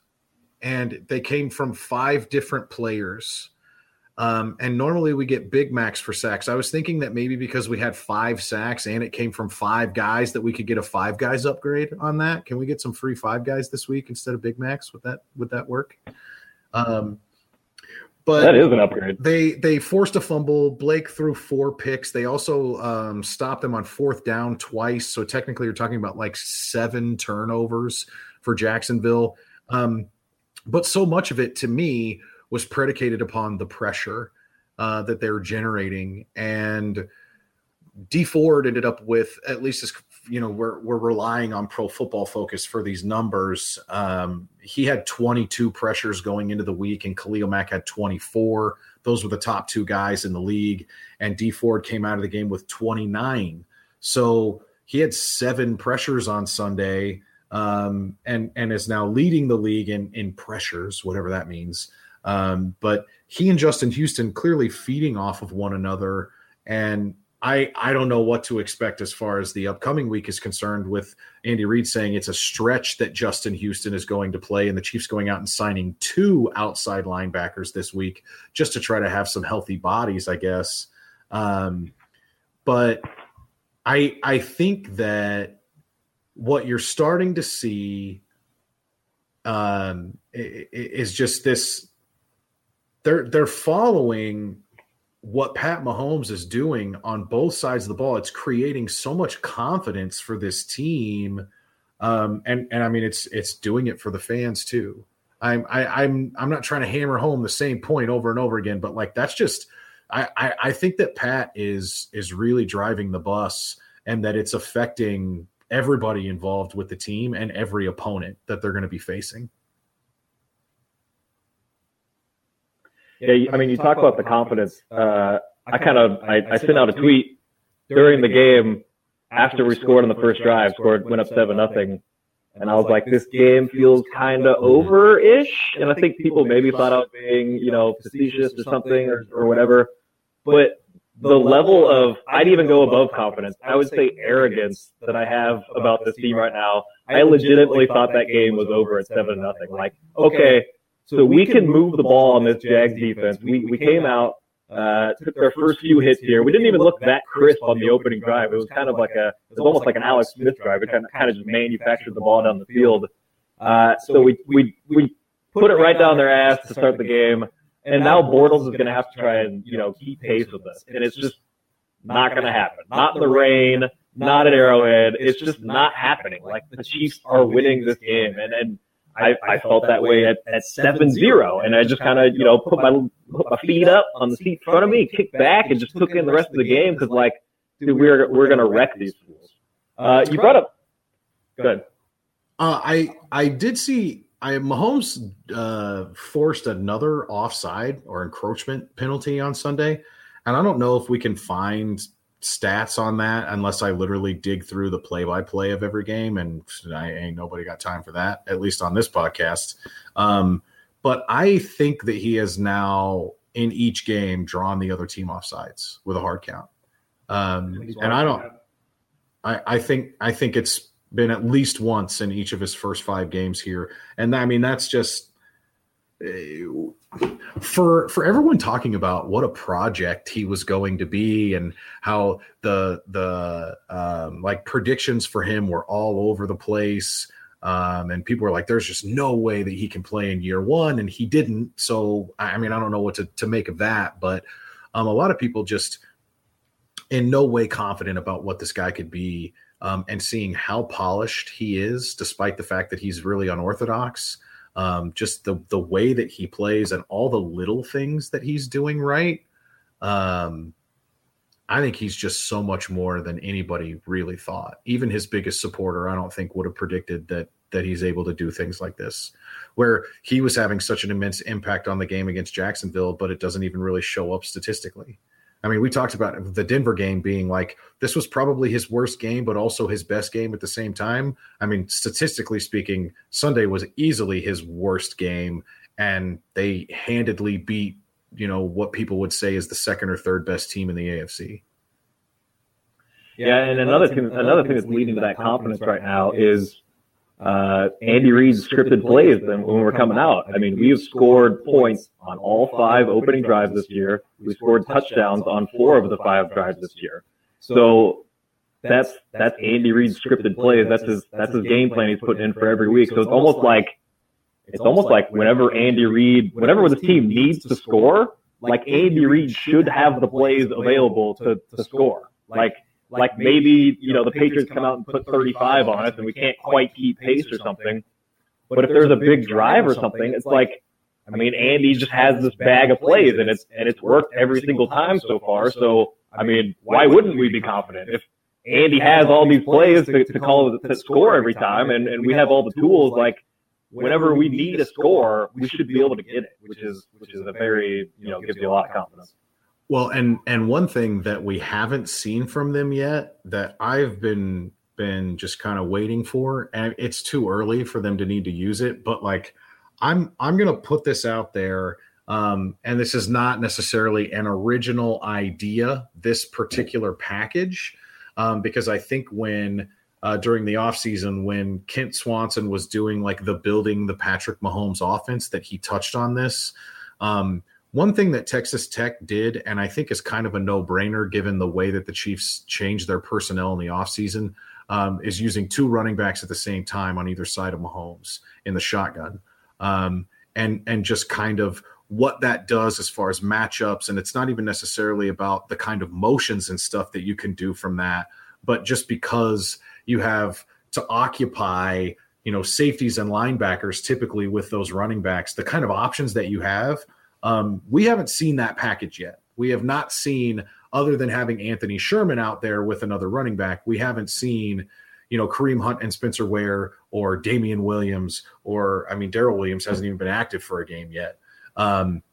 and they came from five different players. Um, and normally we get Big Macs for sacks. I was thinking that maybe because we had five sacks and it came from five guys that we could get a five guys upgrade on that. Can we get some free five guys this week instead of Big Macs? Would that would that work? Um, but that is an upgrade. They they forced a fumble. Blake threw four picks. They also um, stopped them on fourth down twice. So technically, you're talking about like seven turnovers for Jacksonville. Um, but so much of it to me was predicated upon the pressure uh, that they're generating. And Dee Ford ended up with at least as you know we're we're relying on Pro Football Focus for these numbers. Um, he had 22 pressures going into the week, and Khalil Mack had 24. Those were the top two guys in the league, and Dee Ford came out of the game with 29. So he had seven pressures on Sunday, um, and and is now leading the league in in pressures, whatever that means. Um, but he and Justin Houston clearly feeding off of one another. And I, I don't know what to expect as far as the upcoming week is concerned with Andy Reid saying it's a stretch that Justin Houston is going to play and the Chiefs going out and signing two outside linebackers this week just to try to have some healthy bodies, I guess. Um, but I I think that what you're starting to see um, is just this they're they're following what Pat Mahomes is doing on both sides of the ball. It's creating so much confidence for this team, um, and and I mean it's it's doing it for the fans too. I'm I, I'm I'm not trying to hammer home the same point over and over again, but like that's just I, I I think that Pat is is really driving the bus, and that it's affecting everybody involved with the team and every opponent that they're going to be facing. Yeah, I mean, you talk about the confidence. Uh, I kind of I, I sent out a tweet during the game after we scored on the first drive, scored went up seven nothing, and I was like, this game feels kind of over ish. And I think people maybe thought I was being you know facetious or something or, or whatever, but the level of I'd even go above confidence. I would say arrogance that I have about this team right now. I legitimately thought that game was over at seven nothing. Like, okay so we can move the ball on this Jags defense. We, we came out, uh, took our first few hits here. We didn't even look that crisp on the opening drive. It was kind of like a, it was almost like an Alex Smith drive. It kind of, kind of just manufactured the ball down the field. Uh, so we, we, we put it right down their ass to start the game. And now Bortles is going to have to try and, you know, keep pace with this. And it's just not going to happen. Not in the rain, not at Arrowhead. It's just not happening. Like the Chiefs are winning this game. And, and, I, I felt that way at, at seven zero, and I just kind of you know put my put my feet up on the seat in front of me, kicked back, and just took in the rest of the game because like, dude, we're we're gonna wreck these fools. Uh, you brought up good. Uh, I I did see I Mahomes uh, forced another offside or encroachment penalty on Sunday, and I don't know if we can find stats on that unless I literally dig through the play by play of every game. And I ain't nobody got time for that, at least on this podcast. Um, but I think that he has now in each game drawn the other team off sides with a hard count. Um, and I don't, I, I think, I think it's been at least once in each of his first five games here. And I mean, that's just, for for everyone talking about what a project he was going to be and how the the um, like predictions for him were all over the place um, and people were like there's just no way that he can play in year one and he didn't. So i mean i don't know what to, to make of that but um, a lot of people just in no way confident about what this guy could be um, and seeing how polished he is despite the fact that he's really unorthodox um, just the the way that he plays and all the little things that he's doing right. Um, I think he's just so much more than anybody really thought. Even his biggest supporter, I don't think would have predicted that that he's able to do things like this, where he was having such an immense impact on the game against Jacksonville, but it doesn't even really show up statistically. I mean, we talked about the Denver game being like this was probably his worst game, but also his best game at the same time. I mean, statistically speaking, Sunday was easily his worst game, and they handedly beat you know what people would say is the second or third best team in the AFC. Yeah, and another thing, another thing that's leading to that confidence right now is uh, Andy Reid's scripted plays when we're coming out. I mean, we've scored points on all five opening drives this year. We scored touchdowns on four of the five drives this year. So that's that's Andy Reid's scripted plays. That's his that's his game plan he's putting in for every week. So it's almost like it's almost like whenever Andy Reid, whenever the team needs to score, like Andy Reid should have the plays available to, to score. Like like maybe you know the Patriots come out and put 35 on us and we can't quite keep pace or something. But if there's a big drive or something, it's like I mean Andy just has this bag of plays and it's and it's worked every single time so far. So I mean, why wouldn't we be confident if Andy has all these plays to, to call to score every time and, and we have all the tools like whenever we need a score, we should be able to get it, which is which is a very you know gives you a lot of confidence. Well, and and one thing that we haven't seen from them yet that I've been been just kind of waiting for, and it's too early for them to need to use it, but like I'm I'm gonna put this out there. Um, and this is not necessarily an original idea, this particular package, um, because I think when uh, during the offseason when Kent Swanson was doing like the building the Patrick Mahomes offense that he touched on this. Um, one thing that Texas Tech did, and I think is kind of a no brainer given the way that the Chiefs changed their personnel in the offseason, um, is using two running backs at the same time on either side of Mahomes in the shotgun. Um, and, and just kind of what that does as far as matchups. And it's not even necessarily about the kind of motions and stuff that you can do from that, but just because you have to occupy, you know, safeties and linebackers typically with those running backs, the kind of options that you have um, we haven't seen that package yet. We have not seen, other than having Anthony Sherman out there with another running back, we haven't seen, you know, Kareem Hunt and Spencer Ware or Damien Williams, or I mean, Darrel Williams hasn't even been active for a game yet. Um,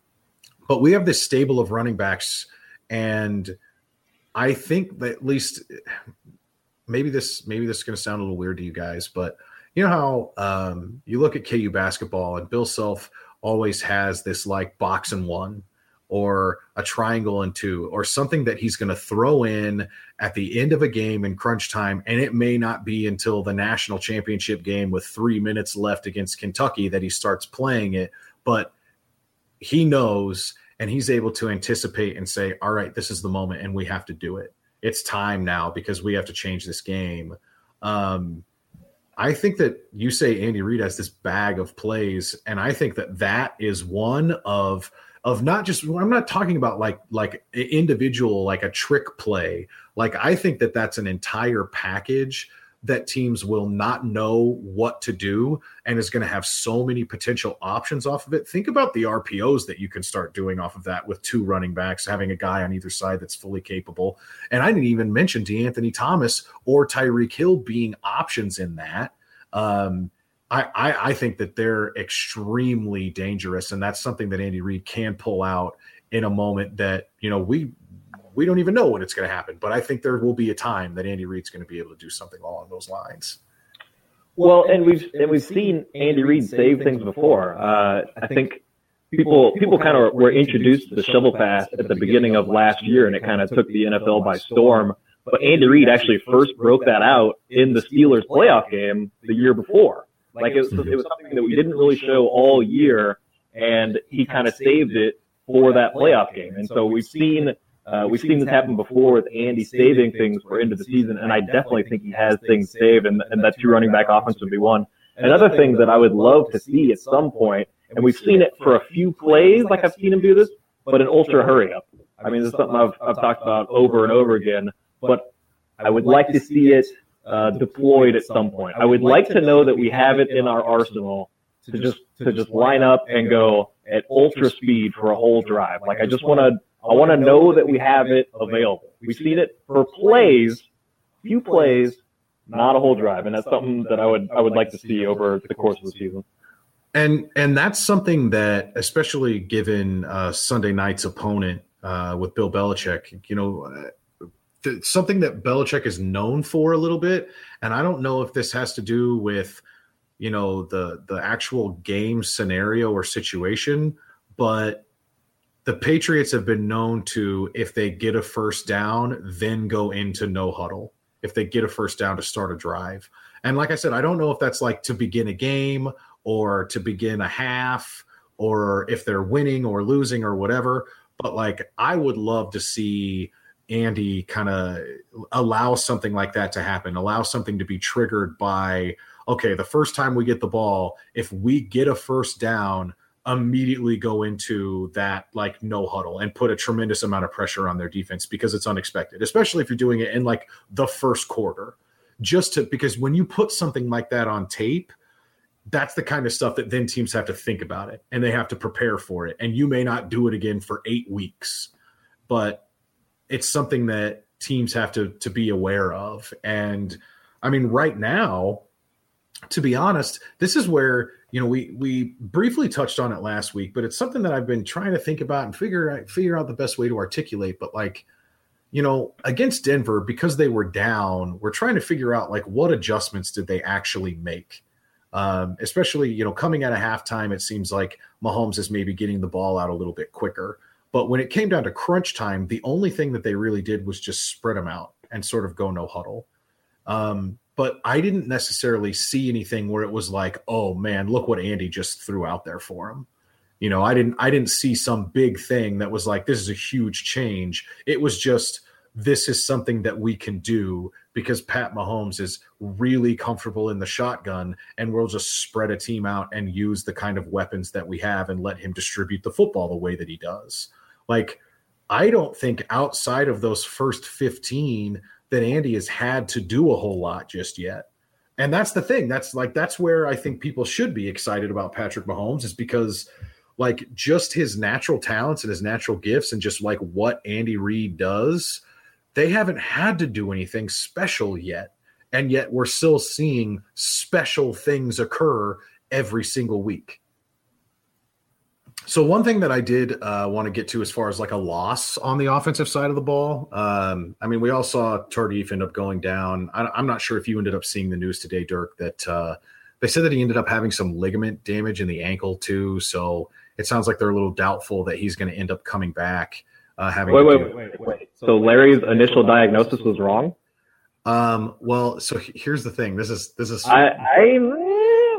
but we have this stable of running backs, and I think that at least maybe this maybe this is going to sound a little weird to you guys, but you know how um, you look at KU basketball and Bill Self always has this like box and one or a triangle and two or something that he's going to throw in at the end of a game in crunch time and it may not be until the national championship game with 3 minutes left against Kentucky that he starts playing it but he knows and he's able to anticipate and say all right this is the moment and we have to do it. It's time now because we have to change this game. Um I think that you say Andy Reid has this bag of plays, and I think that that is one of of not just. I'm not talking about like like individual like a trick play. Like I think that that's an entire package that teams will not know what to do and is going to have so many potential options off of it. Think about the RPOs that you can start doing off of that with two running backs, having a guy on either side that's fully capable. And I didn't even mention De'Anthony Thomas or Tyreek Hill being options in that. Um, I, I, I think that they're extremely dangerous, and that's something that Andy Reid can pull out in a moment that you know we we don't even know when it's going to happen. But I think there will be a time that Andy Reid's going to be able to do something along those lines. Well, and we've and we've seen Andy Reid save things before. Uh, I think people people kind of were introduced to the shovel pass at the beginning of last year, and it kind of took the NFL by storm. But Andy Reid actually first broke that out in the Steelers playoff game the year before. Like it was, it was something that we didn't really show all year, and he kind of saved it for that playoff game. And so we've seen uh, we've seen this happen before with Andy saving things for into the season, and I definitely think he has things saved, and, and that two running back offense would be one. Another thing that I would love to see at some point, and we've seen it for a few plays, like I've seen him do this, but an ultra hurry up. I mean, this is something I've, I've talked about over and over again, but I would like to see it uh, deployed at some point. I would like to know that we have it in our arsenal to just to just line up and go at ultra speed for a whole drive. Like I just want to I want to know that we have it available. We've seen it for plays, few plays, not a whole drive, and that's something that I would I would like to see over the course of the season. And and that's something that, especially given uh, Sunday night's opponent, uh, with Bill Belichick. You know, uh, th- something that Belichick is known for a little bit, and I don't know if this has to do with you know the the actual game scenario or situation, but the Patriots have been known to if they get a first down, then go into no huddle. If they get a first down to start a drive. And like I said, I don't know if that's like to begin a game or to begin a half or if they're winning or losing or whatever. But like, I would love to see Andy kind of allow something like that to happen, allow something to be triggered by, okay, the first time we get the ball, if we get a first down, immediately go into that like no huddle and put a tremendous amount of pressure on their defense because it's unexpected, especially if you're doing it in like the first quarter. Just to because when you put something like that on tape, that's the kind of stuff that then teams have to think about it and they have to prepare for it. And you may not do it again for eight weeks, but it's something that teams have to to be aware of. And I mean, right now, to be honest, this is where you know we we briefly touched on it last week, but it's something that I've been trying to think about and figure figure out the best way to articulate. But like, you know, against Denver, because they were down, we're trying to figure out like what adjustments did they actually make. Um, especially, you know, coming out of halftime, it seems like Mahomes is maybe getting the ball out a little bit quicker. But when it came down to crunch time, the only thing that they really did was just spread them out and sort of go no huddle. Um, but I didn't necessarily see anything where it was like, oh man, look what Andy just threw out there for him. You know, I didn't I didn't see some big thing that was like this is a huge change. It was just this is something that we can do because Pat Mahomes is really comfortable in the shotgun and we'll just spread a team out and use the kind of weapons that we have and let him distribute the football the way that he does. Like I don't think outside of those first 15 that Andy has had to do a whole lot just yet. And that's the thing. That's like that's where I think people should be excited about Patrick Mahomes is because like just his natural talents and his natural gifts and just like what Andy Reid does, they haven't had to do anything special yet. And yet we're still seeing special things occur every single week. So one thing that I did uh, want to get to as far as like a loss on the offensive side of the ball. Um, I mean, we all saw Tardif end up going down. I, am not sure if you ended up seeing the news today, Dirk, that uh, they said that he ended up having some ligament damage in the ankle too. So it sounds like they're a little doubtful that he's going to end up coming back. Uh, having wait, wait, wait, wait, wait. So Larry's initial diagnosis was wrong. Um. Well, so here's the thing. This is this is. I, I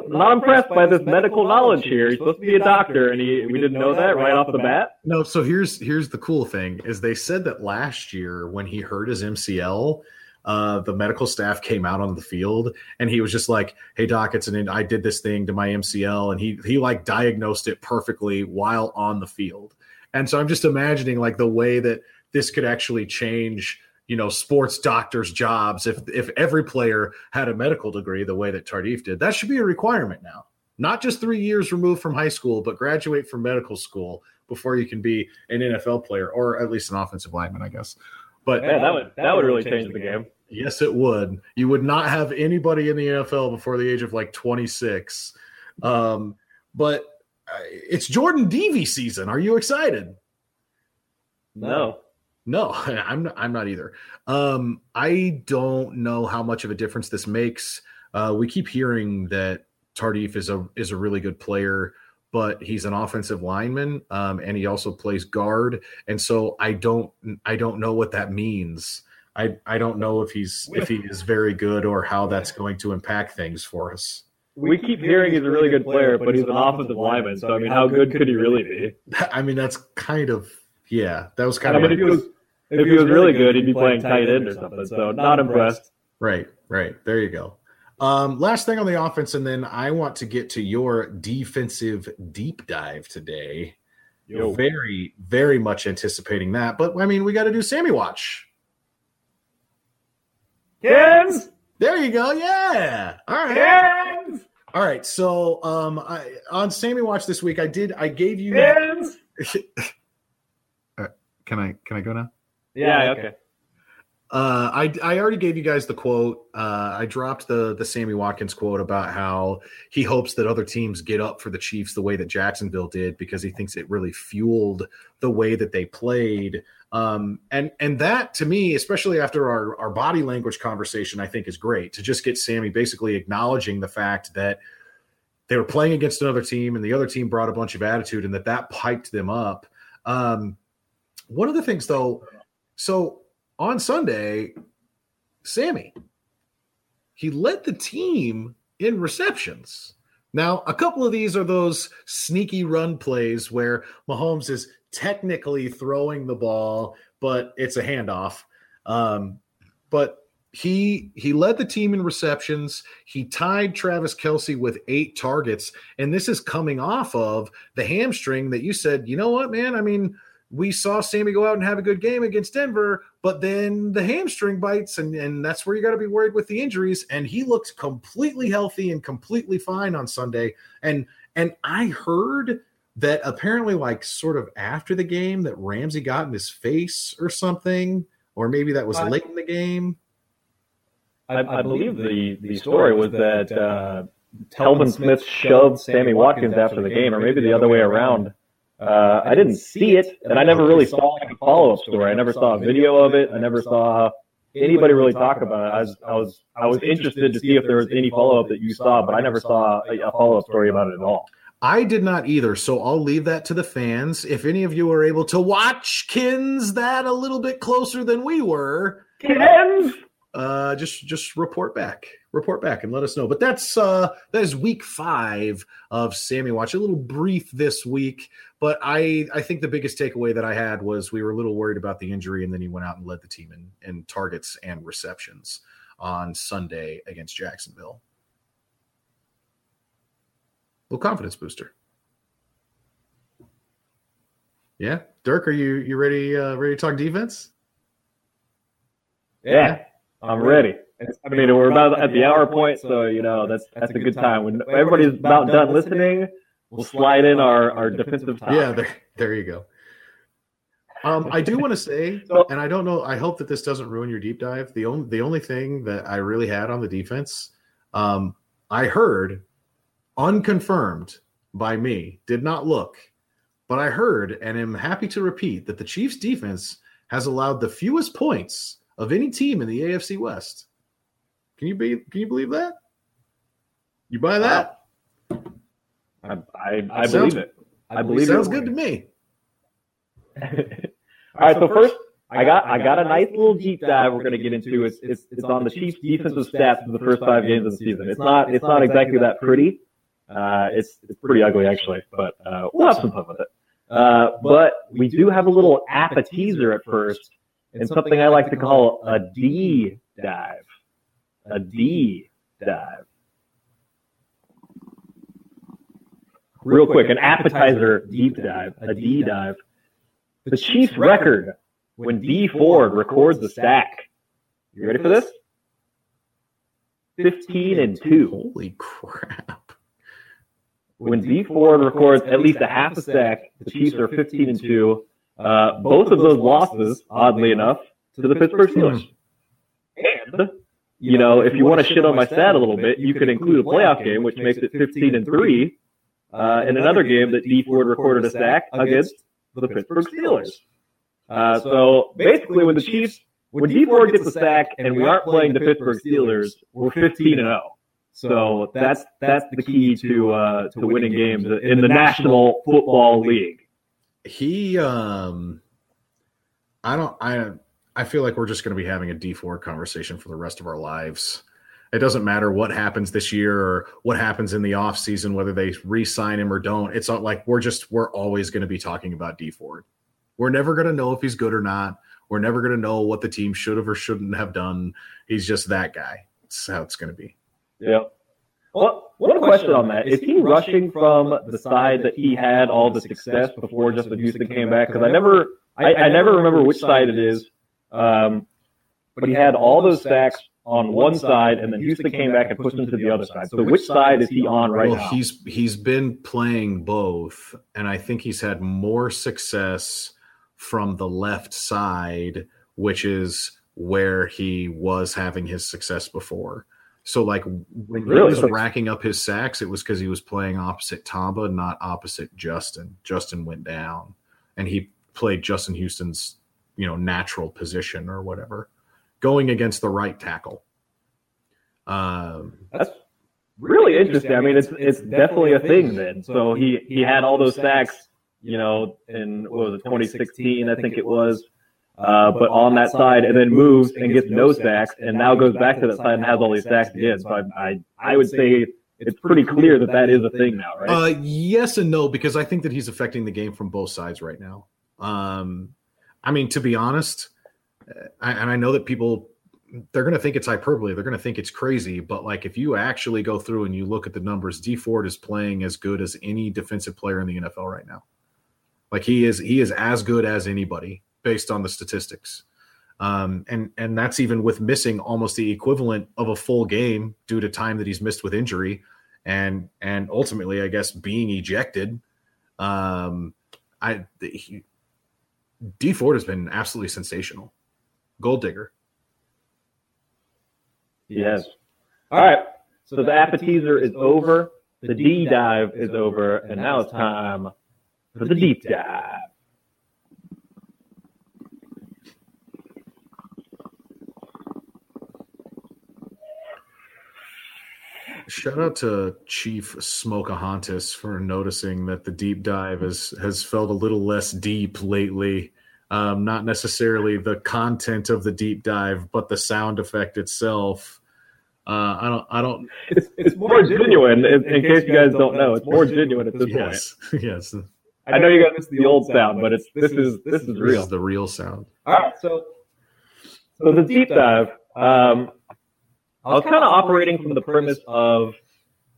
not impressed by this medical knowledge here. He's supposed to be a doctor, and he we didn't know that right off the bat. No, so here's here's the cool thing is they said that last year when he hurt his MCL, uh, the medical staff came out on the field and he was just like, "Hey doc, it's an I did this thing to my MCL," and he he like diagnosed it perfectly while on the field. And so I'm just imagining like the way that this could actually change you know sports doctors jobs if if every player had a medical degree the way that tardif did that should be a requirement now. Not just three years removed from high school but graduate from medical school before you can be an nfl player or at least an offensive lineman i guess. But yeah, that would that would really change the game. yes it would. You would not have anybody in the nfl before the age of like 26 um, but uh, it's jordan Devey season. Are you excited? No no, [LAUGHS] I'm not, I'm not either. Um, I don't know how much of a difference this makes. Uh, we keep hearing that Tardif is a is a really good player, but he's an offensive lineman, um, and he also plays guard. And so I don't I don't know what that means. I I don't know if he's if he is very good or how that's going to impact things for us. We keep hearing he's a really good player, but he's an offensive lineman. So I mean, how good could he really be? [LAUGHS] I mean, that's kind of yeah. That was kind I of. Mean, like, if, he was really good, he'd be playing tight end or something. So not impressed. Right, right. There you go. Um, last thing on the offense, and then I want to get to your defensive deep dive today. Yo. Very, very much anticipating that. But I mean, we got to do Sammy Watch. Kens! There you go. Yeah. All right. Kens! All right. So um, I, on Sammy Watch this week, I did. I gave you. Kens! [LAUGHS] can I can I go now? Yeah, okay. Uh, I I already gave you guys the quote. Uh, I dropped the the Sammy Watkins quote about how he hopes that other teams get up for the Chiefs the way that Jacksonville did because he thinks it really fueled the way that they played. Um, and and that to me, especially after our our body language conversation, I think is great to just get Sammy basically acknowledging the fact that they were playing against another team and the other team brought a bunch of attitude and that that piped them up. Um, one of the things though, so on Sunday, Sammy, he led the team in receptions. Now, a couple of these are those sneaky run plays where Mahomes is technically throwing the ball, but it's a handoff. Um, but he he led the team in receptions. He tied Travis Kelce with eight targets, and this is coming off of the hamstring that you said. You know what, man? I mean, we saw Sammy go out and have a good game against Denver, but then the hamstring bites, and, and that's where you got to be worried with the injuries. And he looked completely healthy and completely fine on Sunday. And and I heard that apparently, like sort of after the game, that Ramsey got in his face or something, or maybe that was late in the game. I, I believe the the story was that uh, Telvin Smith shoved Sammy Watkins after the game, or maybe the other way around. Uh, I didn't see it, and I never really saw like a follow up story. I never saw a video of it. I never saw anybody really talk about it. I was I was I was interested to see if there was any follow up that you saw, but I never saw a, a follow up story about it at all. I did not either, so I'll leave that to the fans. If any of you are able to watch Kins that a little bit closer than we were, Kins, uh, just just report back, report back, and let us know. But that's uh, that is week five of Sammy Watch. A little brief this week, but I I think the biggest takeaway that I had was we were a little worried about the injury, and then he went out and led the team in in targets and receptions on Sunday against Jacksonville. Little confidence booster. Yeah, Dirk, are you you ready? Uh, ready to talk defense? Yeah, I'm ready. I mean, we're about at the hour point, so you know that's that's a good time. When everybody's about done listening, we'll slide in our our defensive time. Yeah, there, there you go. Um, I do want to say, [LAUGHS] and I don't know. I hope that this doesn't ruin your deep dive. The only the only thing that I really had on the defense, um, I heard unconfirmed by me, did not look, but I heard and am happy to repeat that the Chiefs defense has allowed the fewest points of any team in the AFC West. Can you be can you believe that? You buy that? I I, I believe it. I believe sounds it. good to me. [LAUGHS] All right, so first I got I got a nice little deep dive we're going to get into. It's it's it's on the Chiefs defensive stats for the first five games of the season. It's not it's not exactly that pretty. Uh, it's it's pretty ugly actually, but uh, we'll have some fun with it. Uh, but we do have a little appetizer at first, and something I like to call a D dive. A D dive. Real quick, an appetizer deep dive, a D dive. The Chiefs record when Dee Ford records a sack. You ready for this? 15 and 2. Holy crap. When Dee Ford records at least a half a sack, the Chiefs are 15 and 2. Uh, both of those losses, oddly enough, to the Pittsburgh Steelers. And, you know, if you want to shit on my stat a little bit, you could include a playoff game, which makes it 15 and 3, uh, in another game that Dee Ford recorded a sack against the Pittsburgh Steelers. Uh, so basically, when the Chiefs, when D Ford gets a sack and we aren't playing the Pittsburgh Steelers, we're 15 and 0. So that's that's the key to uh, to winning games in the National Football League. He, um, I don't, I, I feel like we're just going to be having a Dee Ford conversation for the rest of our lives. It doesn't matter what happens this year or what happens in the off season, whether they re-sign him or don't. It's not like we're just we're always going to be talking about Dee Ford. We're never going to know if he's good or not. We're never going to know what the team should have or shouldn't have done. He's just that guy. That's how it's going to be. Yeah. Well, one question on that. Is he rushing from the side that he had all the success before Justin Houston came back? Because I never, I, I never remember which side it is. Um, but he had all those sacks on one side, and then Houston came back and pushed him to the other side. So which side is he on right well, now? he's he's been playing both, and I think he's had more success from the left side, which is where he was having his success before. So like when Really? he was racking up his sacks, it was because he was playing opposite Tamba, not opposite Justin. Justin went down, and he played Justin Houston's you know natural position or whatever, going against the right tackle. Um, That's really interesting. I mean, it's it's definitely a thing then. So he he had all those sacks, you know, in what was it, 2016, I think it was. Uh, but on that side, and then moves and gets no sacks, and now goes back to that side and has all these sacks again. So I I, I would say it's pretty clear that that is a thing now, right? Uh, yes and no, because I think that he's affecting the game from both sides right now. Um, I mean, to be honest, uh, I, and I know that people they're going to think it's hyperbole, they're going to think it's crazy, but like if you actually go through and you look at the numbers, Dee Ford is playing as good as any defensive player in the NFL right now. Like he is, he is as good as anybody based on the statistics. Um, and and that's even with missing almost the equivalent of a full game due to time that he's missed with injury, and and ultimately, I guess being ejected. Um, I he, Dee Ford has been absolutely sensational, gold digger. Yes. All right. So the appetizer is over. The D dive is over, and now it's time for the deep dive. Shout out to Chief Smokahontas for noticing that the deep dive has has felt a little less deep lately. Um, not necessarily the content of the deep dive, but the sound effect itself. Uh, I don't. I don't. It's, it's more genuine. In, in case you guys don't know, it's more genuine at this point. Yes, [LAUGHS] yes. I know you guys missed the old sound, but it's this is this is This real. This is the real sound. All right, so so the deep dive. Um, I was kind of operating from the premise of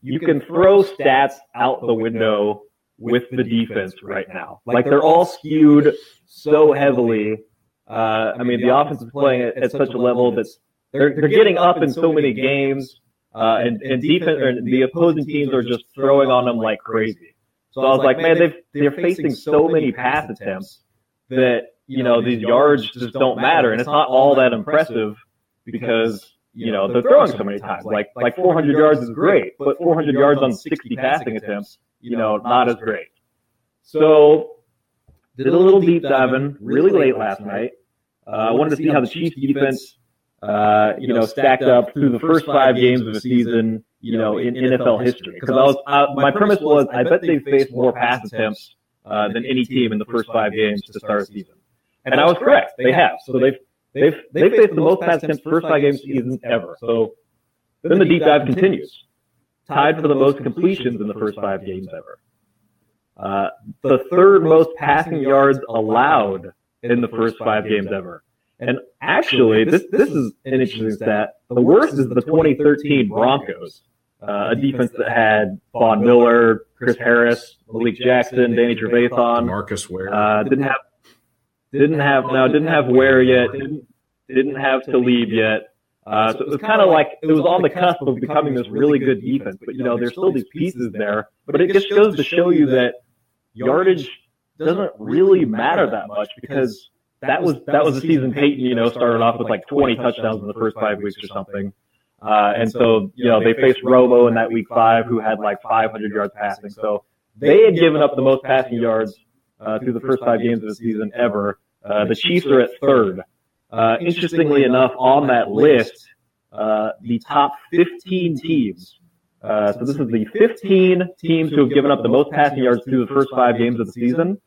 you can throw stats out the window with the defense right now. Like they're all skewed so heavily. Uh, I mean, the offense is playing at, at such a level that they're they're getting up in so many games, uh, and and defense or the opposing teams are just throwing on them like crazy. So I was like, man, they've they're facing so many pass attempts that you know these yards just don't matter, and it's not all that impressive because you know they're throwing so many times. Like like 400 yards is great, but 400 yards on 60 passing attempts, you know, not as great. So did a little deep diving really late last night. Uh, I wanted to see how the Chiefs defense, uh, you know, stacked up through the first five games of the season, you know, in NFL history. Because I was, uh, my premise was, I bet they've faced more pass attempts uh, than any team in the first five games to start a season. And I was correct. They have. So they've they've they've faced the most pass attempts first five games season ever. So then the deep dive continues, tied for the most completions in the first five games ever. Uh, the third most passing yards allowed in the first five games ever. And actually, this this is an interesting stat. The worst is the 2013 Broncos, uh, a defense that had Von Miller, Chris Harris, Malik Jackson, Danny Trevathan. Marcus Ware. Uh, didn't have didn't have no didn't have Ware yet. Didn't didn't have Talib yet. Uh, so it was kind of like it was on the cusp of becoming this really good defense. But you know, there's still these pieces there. But it just goes to show you that yardage doesn't really matter that much because that was that was the season Peyton, you know, started off with like 20 touchdowns in the first five weeks or something. Uh, and so, you know, they faced Romo in that week five, who had like 500 yards passing. So they had given up the most passing yards uh, through the first five games of the season ever. Uh, the Chiefs are at third. Uh, interestingly enough, on that list, uh, the top 15 teams. Uh, so this is the 15 teams who have given up the most passing yards through the first five games of the season.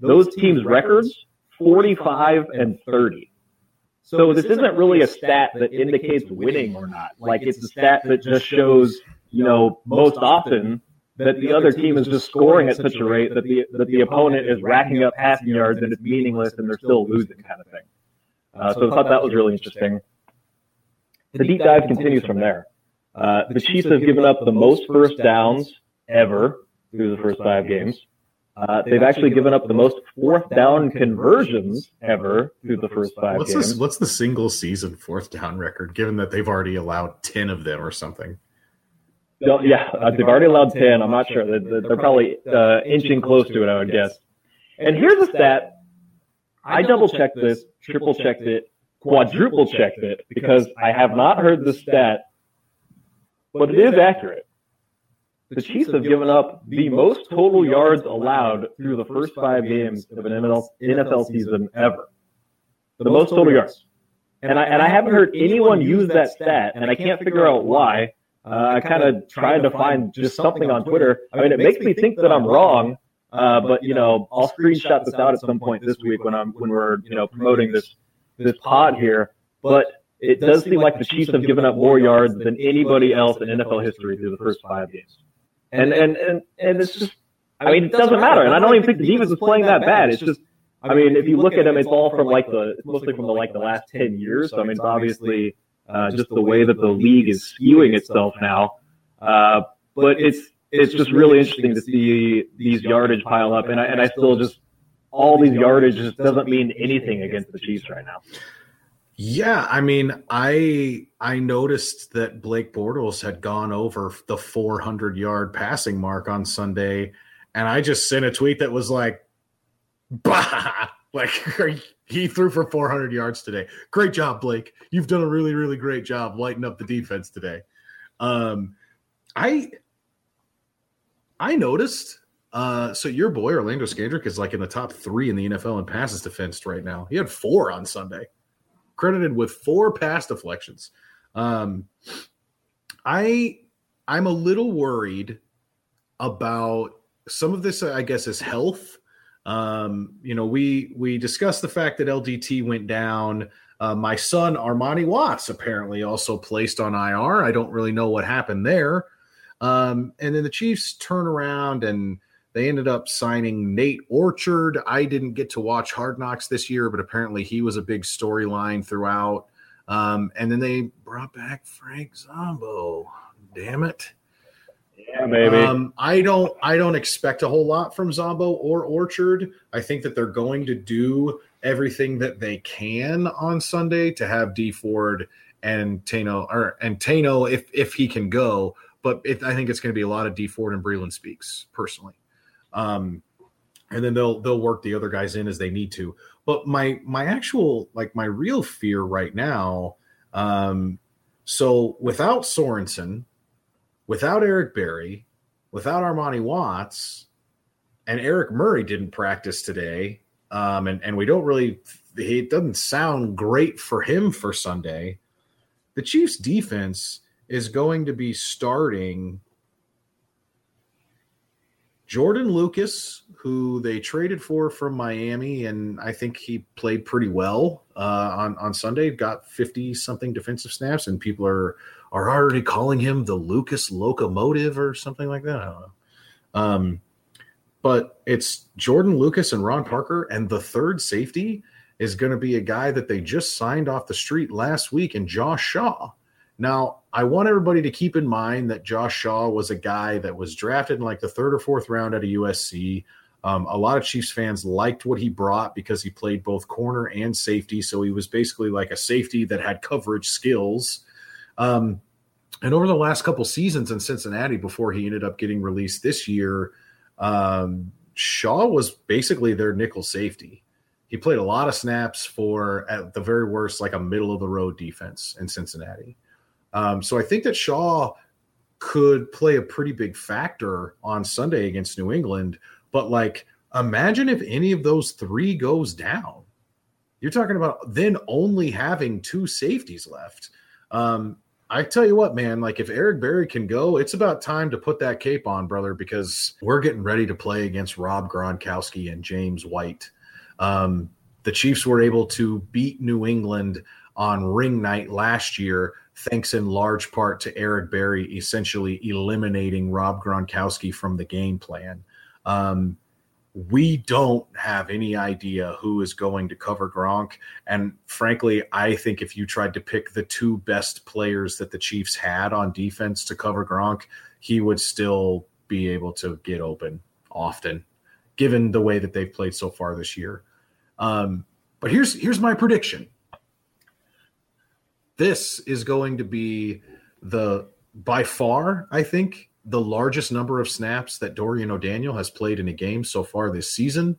Those teams' records 45 and 30. So this isn't really a stat that indicates winning or not. Like it's a stat that just shows, you know, most often that the other team is just scoring at such a rate that the that the opponent is racking up passing yards and it's meaningless and they're still losing kind of thing. Uh, so I thought that was really interesting. The deep dive continues from there. Uh, the Chiefs have given up the most first downs ever through the first five games. Uh, they've actually given up the most fourth down conversions ever through the first five what's games. this, what's the single season fourth down record? Given that they've already allowed ten of them or something. No, yeah, uh, they've already allowed 10. I'm not sure. They're, they're probably uh, inching close to it, I would guess. And here's a stat. I double checked this, triple checked it. quadruple checked it because I have not heard the stat, but it is accurate. The Chiefs have given up the most total yards allowed through the first five games of an NFL season ever. The most total yards. And I, and I haven't heard anyone use that stat, and I can't figure out why. Uh, I kind of tried to find just something on Twitter. I mean, it makes me think that I'm wrong, uh, but you know, I'll screenshot this out at some point this week when I'm when we're you know promoting this this pod here. But it does seem like the Chiefs have given up more yards than anybody else in NFL history through the first five games. And and and and it's just, I mean, it doesn't matter. And I don't even think the defense is playing that bad. It's just, I mean, if you look at them, it's all from like the, mostly from the like the last ten years. So I mean, it's obviously uh, just the way that the league is skewing itself now. Uh, but it's it's just really interesting to see these yardage pile up, and I and I still just all these yardage just doesn't mean anything against the Chiefs right now. Yeah, I mean, I I noticed that Blake Bortles had gone over the 400 yard passing mark on Sunday, and I just sent a tweet that was like, "Bah!" [LAUGHS] Like [LAUGHS] he threw for 400 yards today. Great job, Blake. You've done a really really great job lighting up the defense today. Um, I I noticed. Uh, so your boy Orlando Scandrick is like in the top three in the NFL in passes defensed right now. He had four on Sunday credited with four pass deflections. Um, I I'm a little worried about some of this. I guess is health. Um, you know, we we discussed the fact that LDT went down. Uh, my son Armani Watts apparently also placed on IR. I don't really know what happened there. Um, and then the Chiefs turn around and they ended up signing Nate Orchard. I didn't get to watch Hard Knocks this year, but apparently he was a big storyline throughout. Um, and then they brought back Frank Zombo. Damn it. Yeah, maybe. Um, I don't. I don't expect a whole lot from Zombo or Orchard. I think that they're going to do everything that they can on Sunday to have Dee Ford and Tanoh or and Tanoh if if he can go. But it, I think it's going to be a lot of Dee Ford and Breeland Speaks personally. Um, and then they'll they'll work the other guys in as they need to. But my my actual like my real fear right now, um, so without Sorensen, without Eric Berry, without Armani Watts, and Eric Murray didn't practice today, um, and and we don't really it doesn't sound great for him for Sunday. The Chiefs defense is going to be starting Jordan Lucas, who they traded for from Miami, and I think he played pretty well uh, on on Sunday. Got fifty something defensive snaps, and people are are already calling him the Lucas locomotive or something like that. I don't know. Um, but it's Jordan Lucas and Ron Parker, and the third safety is going to be a guy that they just signed off the street last week, and Josh Shaw. Now, I want everybody to keep in mind that Josh Shaw was a guy that was drafted in like the third or fourth round at a USC. Um, a lot of Chiefs fans liked what he brought because he played both corner and safety. So he was basically like a safety that had coverage skills. Um, and over the last couple seasons in Cincinnati, before he ended up getting released this year, um, Shaw was basically their nickel safety. He played a lot of snaps for, at the very worst, like a middle of the road defense in Cincinnati. Um, so I think that Shaw could play a pretty big factor on Sunday against New England. But like, imagine if any of those three goes down. You're talking about then only having two safeties left. Um, I tell you what, man, like if Eric Berry can go, it's about time to put that cape on, brother, because we're getting ready to play against Rob Gronkowski and James White. Um, the Chiefs were able to beat New England on ring night last year thanks in large part to Eric Berry essentially eliminating Rob Gronkowski from the game plan. Um, we don't have any idea who is going to cover Gronk. And frankly, I think if you tried to pick the two best players that the Chiefs had on defense to cover Gronk, he would still be able to get open often, given the way that they've played so far this year. Um, but here's here's my prediction this is going to be the by far, I think, the largest number of snaps that Dorian O'Daniel has played in a game so far this season.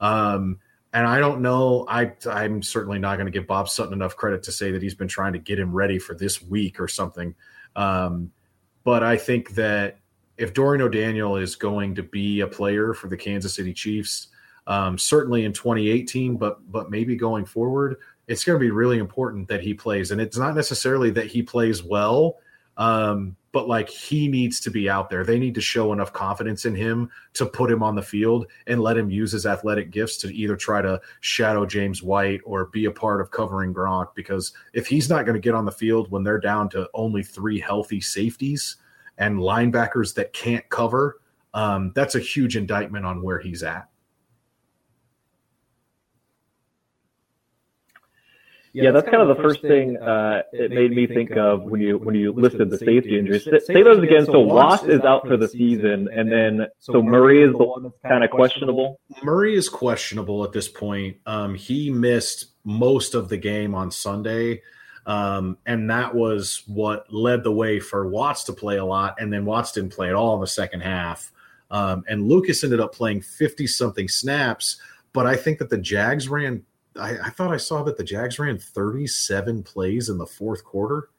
Um, and I don't know. I I'm certainly not going to give Bob Sutton enough credit to say that he's been trying to get him ready for this week or something. Um, but I think that if Dorian O'Daniel is going to be a player for the Kansas City Chiefs, um, certainly in 2018, but but maybe going forward, it's going to be really important that he plays. And it's not necessarily that he plays well, um, but like he needs to be out there. They need to show enough confidence in him to put him on the field and let him use his athletic gifts to either try to shadow James White or be a part of covering Gronk. Because if he's not going to get on the field when they're down to only three healthy safeties and linebackers that can't cover, um, that's a huge indictment on where he's at. Yeah, that's kind of the first thing uh, it made me think of when you when you listed the safety injuries. Say those again. So Watts is out for the season, and then so Murray is the one that's kind of questionable. Murray is questionable at this point. Um, he missed most of the game on Sunday, um, and that was what led the way for Watts to play a lot. And then Watts didn't play at all in the second half. Um, and Lucas ended up playing fifty something snaps. But I think that the Jags ran I, I, thought I saw that the Jags ran 37 plays in the fourth quarter.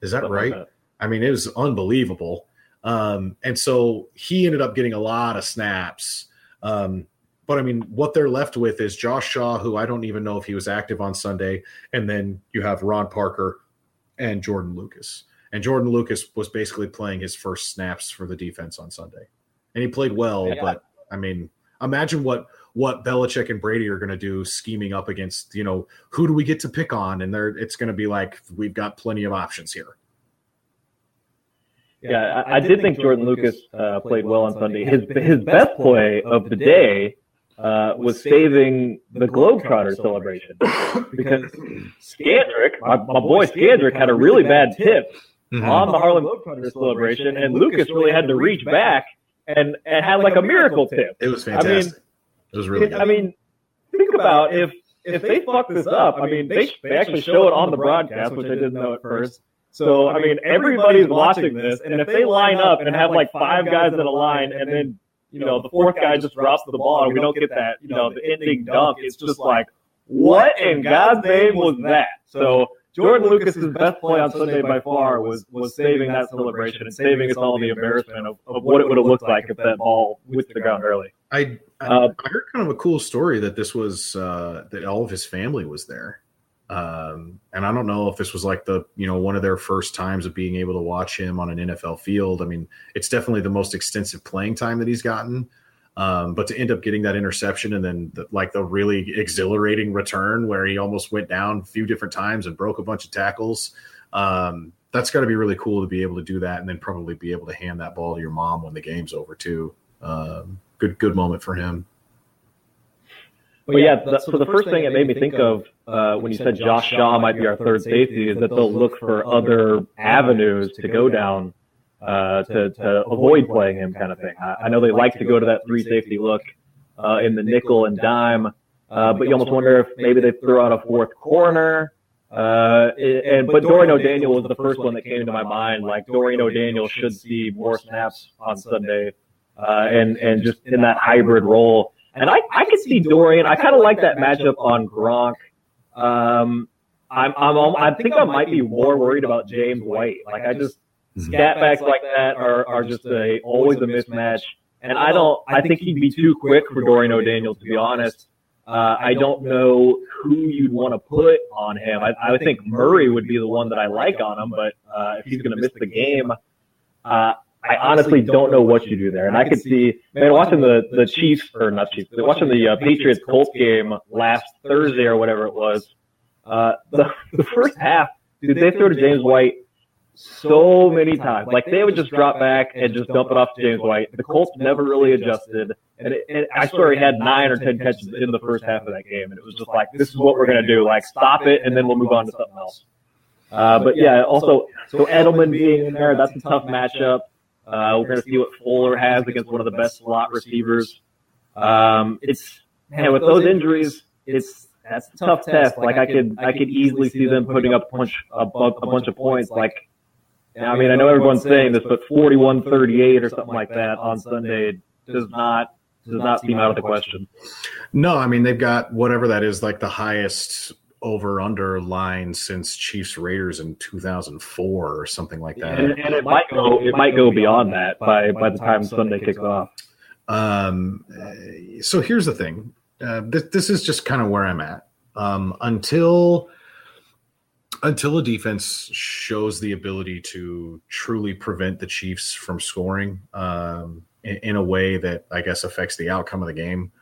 Is that right? That. I mean, it was unbelievable. Um, and so he ended up getting a lot of snaps. Um, but I mean, what they're left with is Josh Shaw, who I don't even know if he was active on Sunday. And then you have Ron Parker and Jordan Lucas. And Jordan Lucas was basically playing his first snaps for the defense on Sunday. And he played well, yeah. but I mean, imagine what what Belichick and Brady are going to do scheming up against, you know, who do we get to pick on? And there, it's going to be like, we've got plenty of options here. Yeah, I, I did think Jordan Lucas uh, played well on Sunday. His his best play of the day uh, was saving the Globetrotter celebration [LAUGHS] because Scandrick, my, my boy Scandrick, had a really bad tip mm-hmm. on the Harlem Globetrotter celebration, and Lucas really had to reach back and and had like a miracle tip. It was fantastic. I mean, it was really. Good. I mean, think about if if they fuck this up. I mean, they they actually show it on the broadcast, which I didn't know at first. So I mean, everybody's watching this, and if they line up and have like five guys in a line, and then you know the fourth guy just drops the ball, and we don't get that, you know, the ending dunk, it's just like, what in God's name was that? So Jordan Lucas's best play on Sunday by far was was saving that celebration and saving us all the embarrassment of, of what it would have looked like if that ball hit the ground early. I I, uh, I, heard kind of a cool story that this was uh, that all of his family was there, um, and I don't know if this was like the you know one of their first times of being able to watch him on an NFL field. I mean, it's definitely the most extensive playing time that he's gotten. Um, but to end up getting that interception and then the, like the really exhilarating return where he almost went down a few different times and broke a bunch of tackles, um, that's got to be really cool to be able to do that and then probably be able to hand that ball to your mom when the game's over too. Um, good good moment for him. Well, yeah. The, so the first thing it made me think of uh, when you said Josh Shaw might be our third safety is that they'll look for other avenues to go down uh, to to avoid playing him, kind of thing. I, I know they like to go to that three safety look uh, in the nickel and dime, uh, but you almost wonder if maybe they throw out a fourth corner. Uh, and but Dorian O'Daniel was the first one that came to my mind. Like Dorian O'Daniel should see more snaps on Sunday uh, and and just in that hybrid role. And I, I could see Dorian. I kind of like that matchup on Gronk. Um, I'm, I'm, I think I might be more worried about James White. Like I just scat backs like that are, are just a always a mismatch. And I don't. I think he'd be too quick for Dorian O'Daniel, to be honest. Uh, I don't know who you'd want to put on him. I, I think Murray would be the one that I like on him, but uh, if he's going to miss the game, uh, I honestly don't know what you do there. And I could see, man, watching the, the Chiefs, or not Chiefs, watching the uh, Patriots Colts game last Thursday or whatever it was, uh, the, the [LAUGHS] first half, dude, they throw to James White so many times. Like they would just drop back and just dump it off to James White. The Colts never really adjusted. And, it, and I swear he had nine or 10 catches in the first half of that game. And it was just like, this is what we're going to do. Like, stop it, and then we'll move on to something else. Uh, but yeah, also, so Edelman being in there, that's a tough matchup. Uh, we're going to see what Fuller has against one of the best slot receivers. Um, it's man, with those injuries, it's that's a tough test. Like I could I could easily see them putting up a bunch a, a bunch of points. Like I mean, I know everyone's saying this, but 41-38 or something like that on Sunday does not does not seem out of the question. No, I mean they've got whatever that is, like the highest over under line since Chiefs Raiders in 2004 or something like that. And, and it might go it might go beyond that by by the time Sunday kicks off. Um, so here's the thing. Uh, this, this is just kind of where I'm at. Um, until until a defense shows the ability to truly prevent the Chiefs from scoring um, in, in, a way that I guess affects the outcome of the game.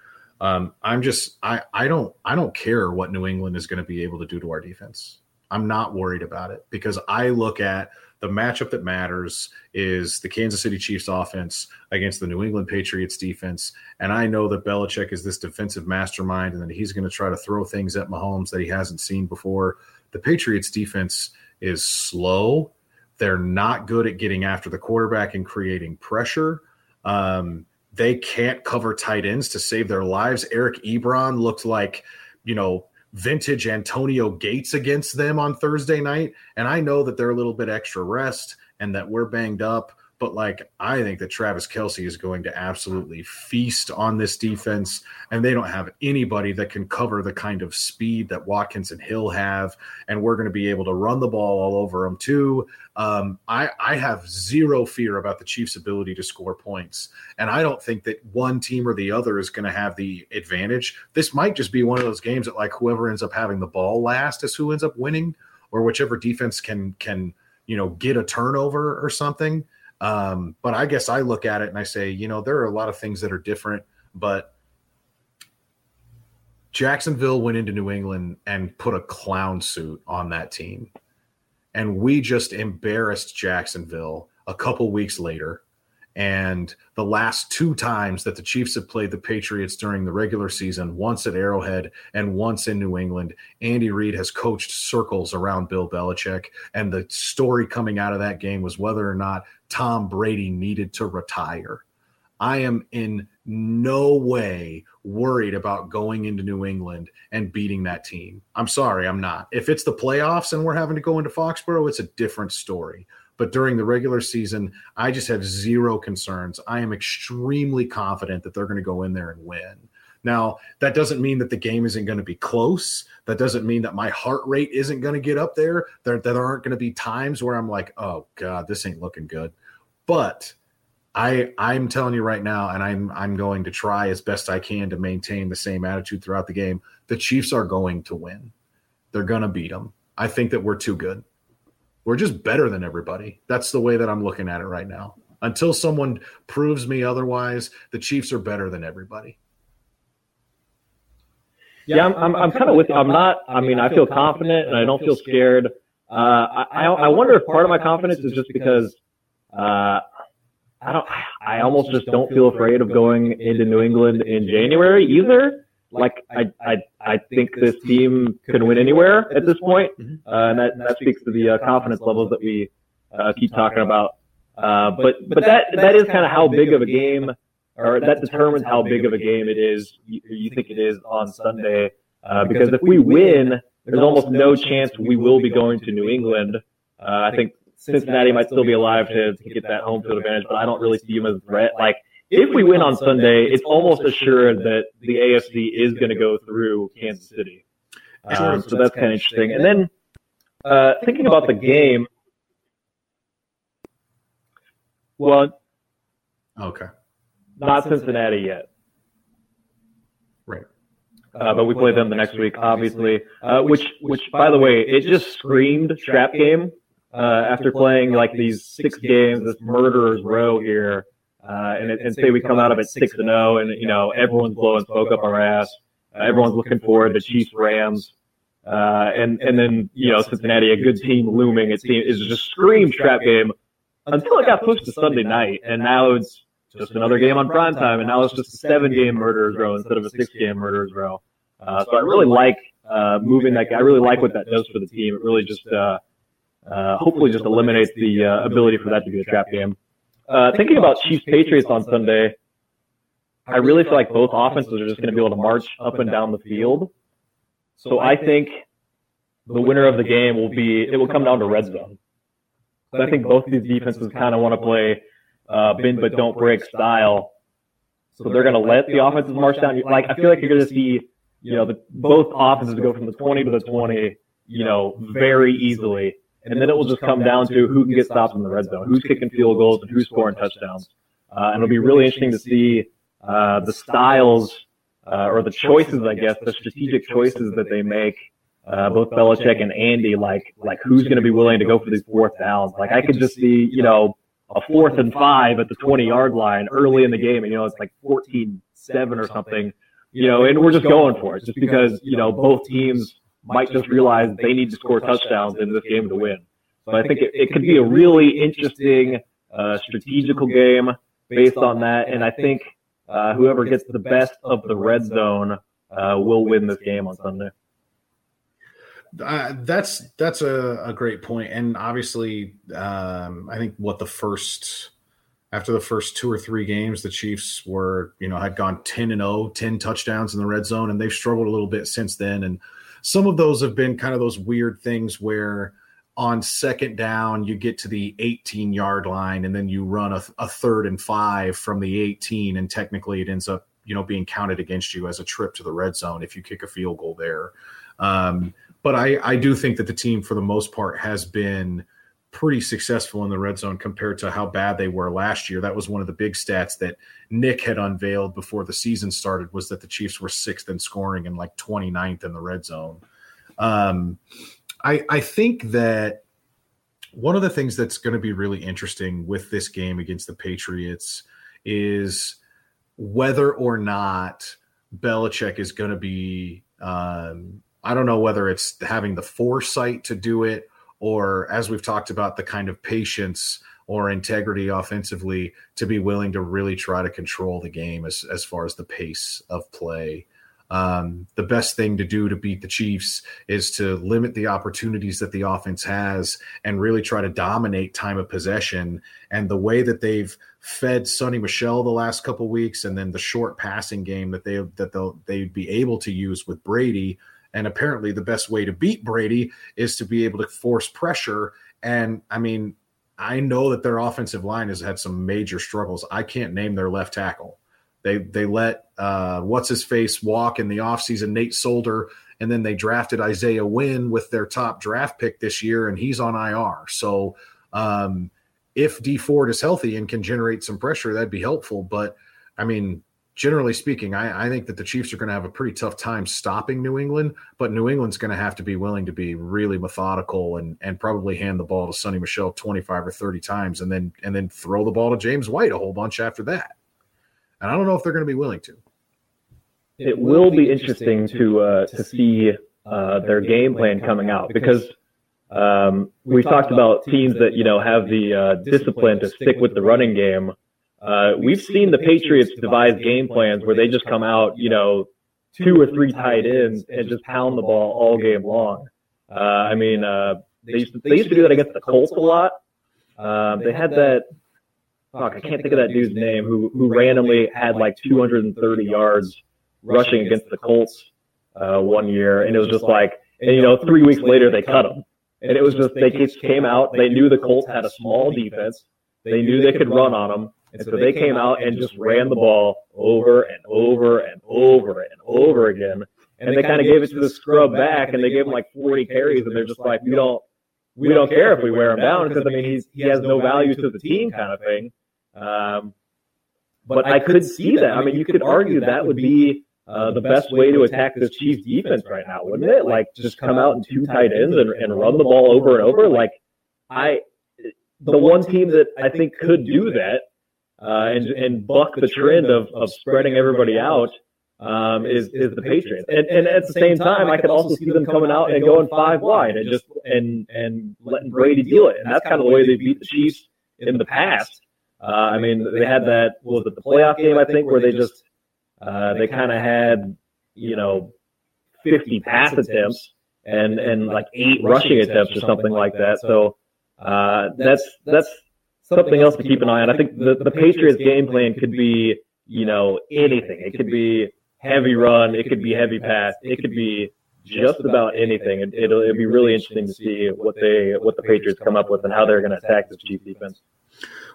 Um, I'm just I I don't I don't care what New England is going to be able to do to our defense. I'm not worried about it because I look at the matchup that matters is the Kansas City Chiefs offense against the New England Patriots defense. And I know that Belichick is this defensive mastermind and that he's going to try to throw things at Mahomes that he hasn't seen before. The Patriots defense is slow. They're not good at getting after the quarterback and creating pressure. Um, they can't cover tight ends to save their lives. Eric Ebron looked like, you know, vintage Antonio Gates against them on Thursday night. And I know that they're a little bit extra rest and that we're banged up. But like, I think that Travis Kelce is going to absolutely feast on this defense, and they don't have anybody that can cover the kind of speed that Watkins and Hill have. And we're going to be able to run the ball all over them too. Um, I, I have zero fear about the Chiefs' ability to score points, and I don't think that one team or the other is going to have the advantage. This might just be one of those games that like whoever ends up having the ball last is who ends up winning, or whichever defense can can you know get a turnover or something. Um, but I guess I look at it and I say, you know, there are a lot of things that are different, but Jacksonville went into New England and put a clown suit on that team. And we just embarrassed Jacksonville a couple weeks later. And the last two times that the Chiefs have played the Patriots during the regular season, once at Arrowhead and once in New England, Andy Reid has coached circles around Bill Belichick. And the story coming out of that game was whether or not Tom Brady needed to retire. I am in no way worried about going into New England and beating that team. I'm sorry, I'm not. If it's the playoffs and we're having to go into Foxborough, it's a different story. But during the regular season, I just have zero concerns. I am extremely confident that they're going to go in there and win. Now, that doesn't mean that the game isn't going to be close. That doesn't mean that my heart rate isn't going to get up there. There, there aren't going to be times where I'm like, oh God, this ain't looking good. But I I'm telling you right now, and I'm I'm going to try as best I can to maintain the same attitude throughout the game. The Chiefs are going to win. They're going to beat them. I think that we're too good. We're just better than everybody. That's the way that I'm looking at it right now. Until someone proves me otherwise, the Chiefs are better than everybody. Yeah, I'm, I'm, I'm kind of with you. I'm not, I mean, I feel confident and I don't feel scared. Uh, I, I wonder if part of my confidence is just because, uh, I don't, I almost just don't feel afraid of going into New England in January either like I, I, I think this team can win anywhere at this point, uh, and that, that speaks to the uh, confidence levels that we uh, keep talking about. Uh, but but that that is kind of how big of a game, or that determines how big of a game it is. You, you think it is on Sunday, uh, because if we win, there's almost no chance we will be going to New England. Uh, I think Cincinnati might still be alive to, to get that home field advantage, but I don't really see them as a threat. Like if we win on Sunday, it's almost assured that the AFC is going to go through Kansas City. Um, so that's kind of interesting. And then uh, thinking about the game, well, okay, not Cincinnati yet. Right. Uh, but we play them the next week, obviously. Uh, which, which, by the way, it just screamed trap game uh, after playing like these six games, this murderer's row here. Uh, and, and say we come out of it six and zero, oh and you know everyone's blowing smoke up our ass. Uh, everyone's looking forward to Chiefs Rams, uh, and and then you know Cincinnati, a good team looming. It seems is just a scream trap game until it got pushed to Sunday night, and now it's just another game on prime time, and now it's just a seven game murderers row instead of a six game murderers row. Uh, so I really like uh, moving that. I really like what that does for the team. It really just uh, uh, hopefully just eliminates the uh, ability for that to be a trap game. Uh, thinking about Chiefs Patriots on Sunday, I really feel like both offenses are just going to be able to march up and down the field. So I think the winner of the game will be it will come down to red zone. So I think both these defenses kind of want to play uh, bend but don't break style. So they're going to let the offenses march down. Like I feel like you're going to see, you know, the, both offenses go from the 20 to the 20, you know, very easily. And then it will just come down to who can get stops in the red zone, who's kicking field goals, and who's scoring touchdowns. Uh, and it'll be really interesting to see uh, the styles uh, or the choices, I guess, the strategic choices that they make. Uh, both Belichick and Andy, like like who's going to be willing to go for these fourth downs? Like I could just see, you know, a fourth and five at the 20 yard line early in the game, and you know it's like 14-7 or something, you know, and we're just going for it just because you know both teams might just realize they need to score touchdowns in this game to win. So I think it, it could be a really interesting uh, strategical game based on that, and I think uh, whoever gets the best of the red zone uh, will win this game on Sunday. Uh, that's that's a, a great point, and obviously, um, I think what the first after the first two or three games, the Chiefs were you know had gone ten and 0, 10 touchdowns in the red zone, and they've struggled a little bit since then. And some of those have been kind of those weird things where on second down you get to the 18 yard line and then you run a, a third and five from the 18, and technically it ends up you know being counted against you as a trip to the red zone if you kick a field goal there. Um, but I, I do think that the team, for the most part, has been pretty successful in the red zone compared to how bad they were last year. That was one of the big stats that Nick had unveiled before the season started was that the Chiefs were sixth in scoring and like 29th in the red zone. Um, I, I think that one of the things that's going to be really interesting with this game against the Patriots is whether or not Belichick is going to be um, I don't know whether it's having the foresight to do it or, as we've talked about, the kind of patience or integrity offensively to be willing to really try to control the game as, as far as the pace of play. Um, the best thing to do to beat the Chiefs is to limit the opportunities that the offense has and really try to dominate time of possession. And the way that they've fed Sony Michel the last couple weeks, and then the short passing game that they that they'll they'd be able to use with Brady and apparently, the best way to beat Brady is to be able to force pressure. And I mean, I know that their offensive line has had some major struggles. I can't name their left tackle. They they let uh, what's his face walk in the offseason, Nate Solder, and then they drafted Isaiah Wynn with their top draft pick this year, and he's on IR. So um, if Dee Ford is healthy and can generate some pressure, that'd be helpful. But I mean, generally speaking, I, I, think that the Chiefs are going to have a pretty tough time stopping New England, but New England's going to have to be willing to be really methodical and and probably hand the ball to Sony Michel 25 or 30 times and then and then throw the ball to James White a whole bunch after that. And I don't know if they're going to be willing to. It will be interesting to uh, to see uh, their game plan coming out because um, we've talked about teams that you know have the uh, discipline to stick with the running game uh, we've seen the Patriots devise game plans where they just come out, you know, two or three tight ends and just pound the ball all game long. Uh, I mean, uh, they used, to, they used to do that against the Colts a lot. Um, they had that. Fuck, I can't think of that dude's name who who randomly had like 230 yards rushing against the Colts uh, one year, and it was just like, and you know, three weeks later they cut him, and it was just they just came out. They knew the Colts had a small defense. They knew they could run on them and so they came out and just ran the ball over and over and over and over again. And they kind of gave it to the scrub back, and they gave him like 40 carries, and they're just like, we don't, we don't care if we wear him down because I mean he's he has no value to the team, kind of thing. Um, but I could see that. I mean, you could argue that would be uh, the best way to attack this Chiefs defense right now, wouldn't it? Like just come out in two tight ends and, and run the ball over and over. Like I, the one team that I think could do that uh, and and buck the trend of, of spreading everybody out um, is is the Patriots. And and at the same time, I could also see them coming out and going five wide and just and and letting Brady deal it. And that's kind of the way they beat the Chiefs in the past. Uh, I mean, they had that was it the playoff game I think where they just uh, they kind of had you know 50 pass attempts and and like eight rushing attempts or something like that. So uh, that's that's something else to keep an eye on. I think the, the Patriots game plan could be, you know, anything. It could be heavy run. It could be heavy pass. It could be just about anything. It, it'll, it'll be really interesting to see what they, what the Patriots come up with and how they're going to attack this Chiefs defense.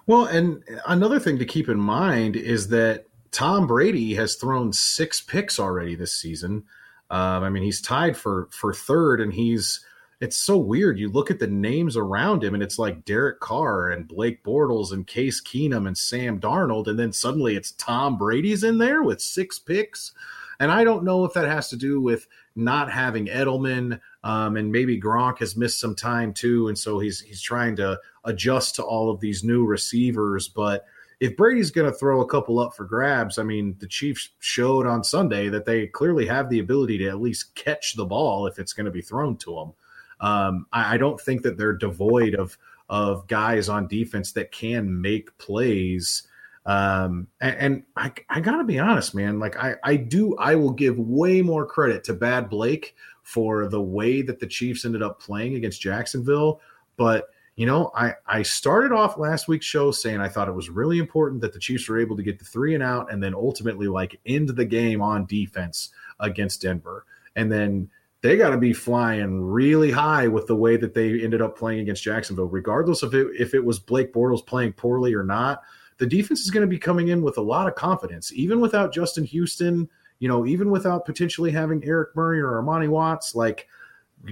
Well, and another thing to keep in mind is that Tom Brady has thrown six picks already this season. Um, I mean, he's tied for for third, and he's it's so weird. You look at the names around him, and it's like Derek Carr and Blake Bortles and Case Keenum and Sam Darnold, and then suddenly it's Tom Brady's in there with six picks. And I don't know if that has to do with not having Edelman, um, and maybe Gronk has missed some time too, and so he's he's trying to adjust to all of these new receivers. But if Brady's going to throw a couple up for grabs, I mean, the Chiefs showed on Sunday that they clearly have the ability to at least catch the ball if it's going to be thrown to them. Um, I, I, don't think that they're devoid of of guys on defense that can make plays. Um, and, and I, I gotta be honest, man. Like I, I do, I will give way more credit to Bad Blake for the way that the Chiefs ended up playing against Jacksonville. But you know, I, I started off last week's show saying I thought it was really important that the Chiefs were able to get the three and out and then ultimately like end the game on defense against Denver. And then they got to be flying really high with the way that they ended up playing against Jacksonville, regardless of it, if it was Blake Bortles playing poorly or not. The defense is going to be coming in with a lot of confidence, even without Justin Houston, you know, even without potentially having Eric Murray or Armani Watts. Like,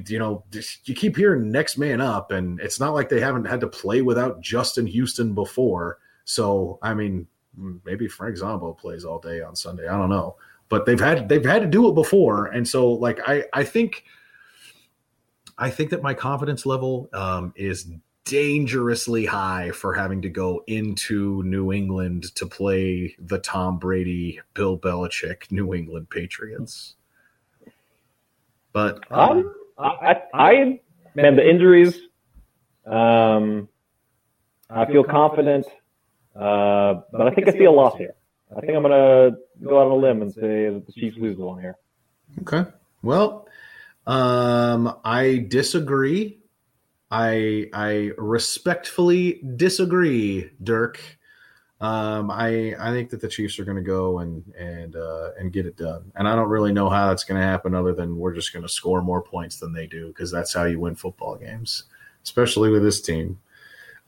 you know, you keep hearing next man up, and it's not like they haven't had to play without Justin Houston before. So, I mean, maybe Frank Zombo plays all day on Sunday. I don't know, but they've had they've had to do it before, and so like I I think I think that my confidence level um, is dangerously high for having to go into New England to play the Tom Brady, Bill Belichick, New England Patriots. But um, I, I, man, the injuries. Um, I feel confident, uh, but I think I see a loss here. I think I'm gonna go out on a limb and say that the Chiefs lose the one here. Okay. Well, um, I disagree. I I respectfully disagree, Dirk. Um, I I think that the Chiefs are going to go and and uh, and get it done, and I don't really know how that's going to happen other than we're just going to score more points than they do because that's how you win football games, especially with this team.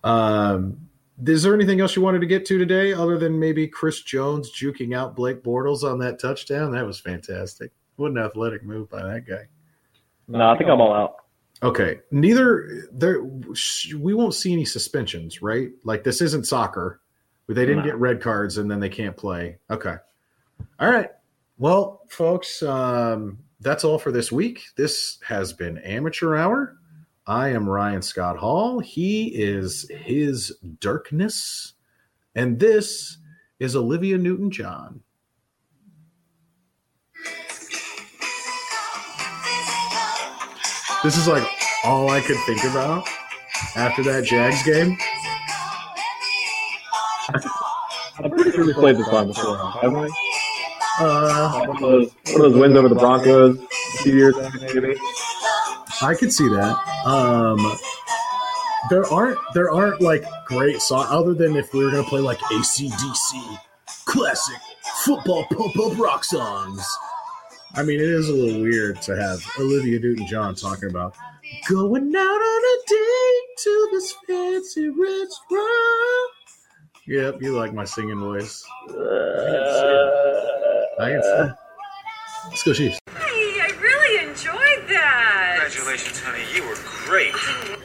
Um, is there anything else you wanted to get to today other than maybe Chris Jones juking out Blake Bortles on that touchdown? That was fantastic. What an athletic move by that guy. No, I think I'm all out. Okay. Neither there we won't see any suspensions, right? Like this isn't soccer they didn't get red cards and then they can't play. Okay. All right. Well, folks, um, that's all for this week. This has been Amateur Hour. I am Ryan Scott Hall. He is his darkness. And this is Olivia Newton John. This is like all I could think about after that Jags game. [LAUGHS] I'm pretty sure we played this song before, haven't we? Uh, one of, those, one of those wins over the Broncos a few years ago, maybe. I could see that. Um, there aren't there aren't like great songs other than if we were gonna play like ACDC classic football pump up rock songs. I mean, it is a little weird to have Olivia Newton John talking about going out on a date to this fancy restaurant. Yep, you like my singing voice. I can see it. Let's go, Chiefs. I really enjoyed that. Congratulations, honey. You great.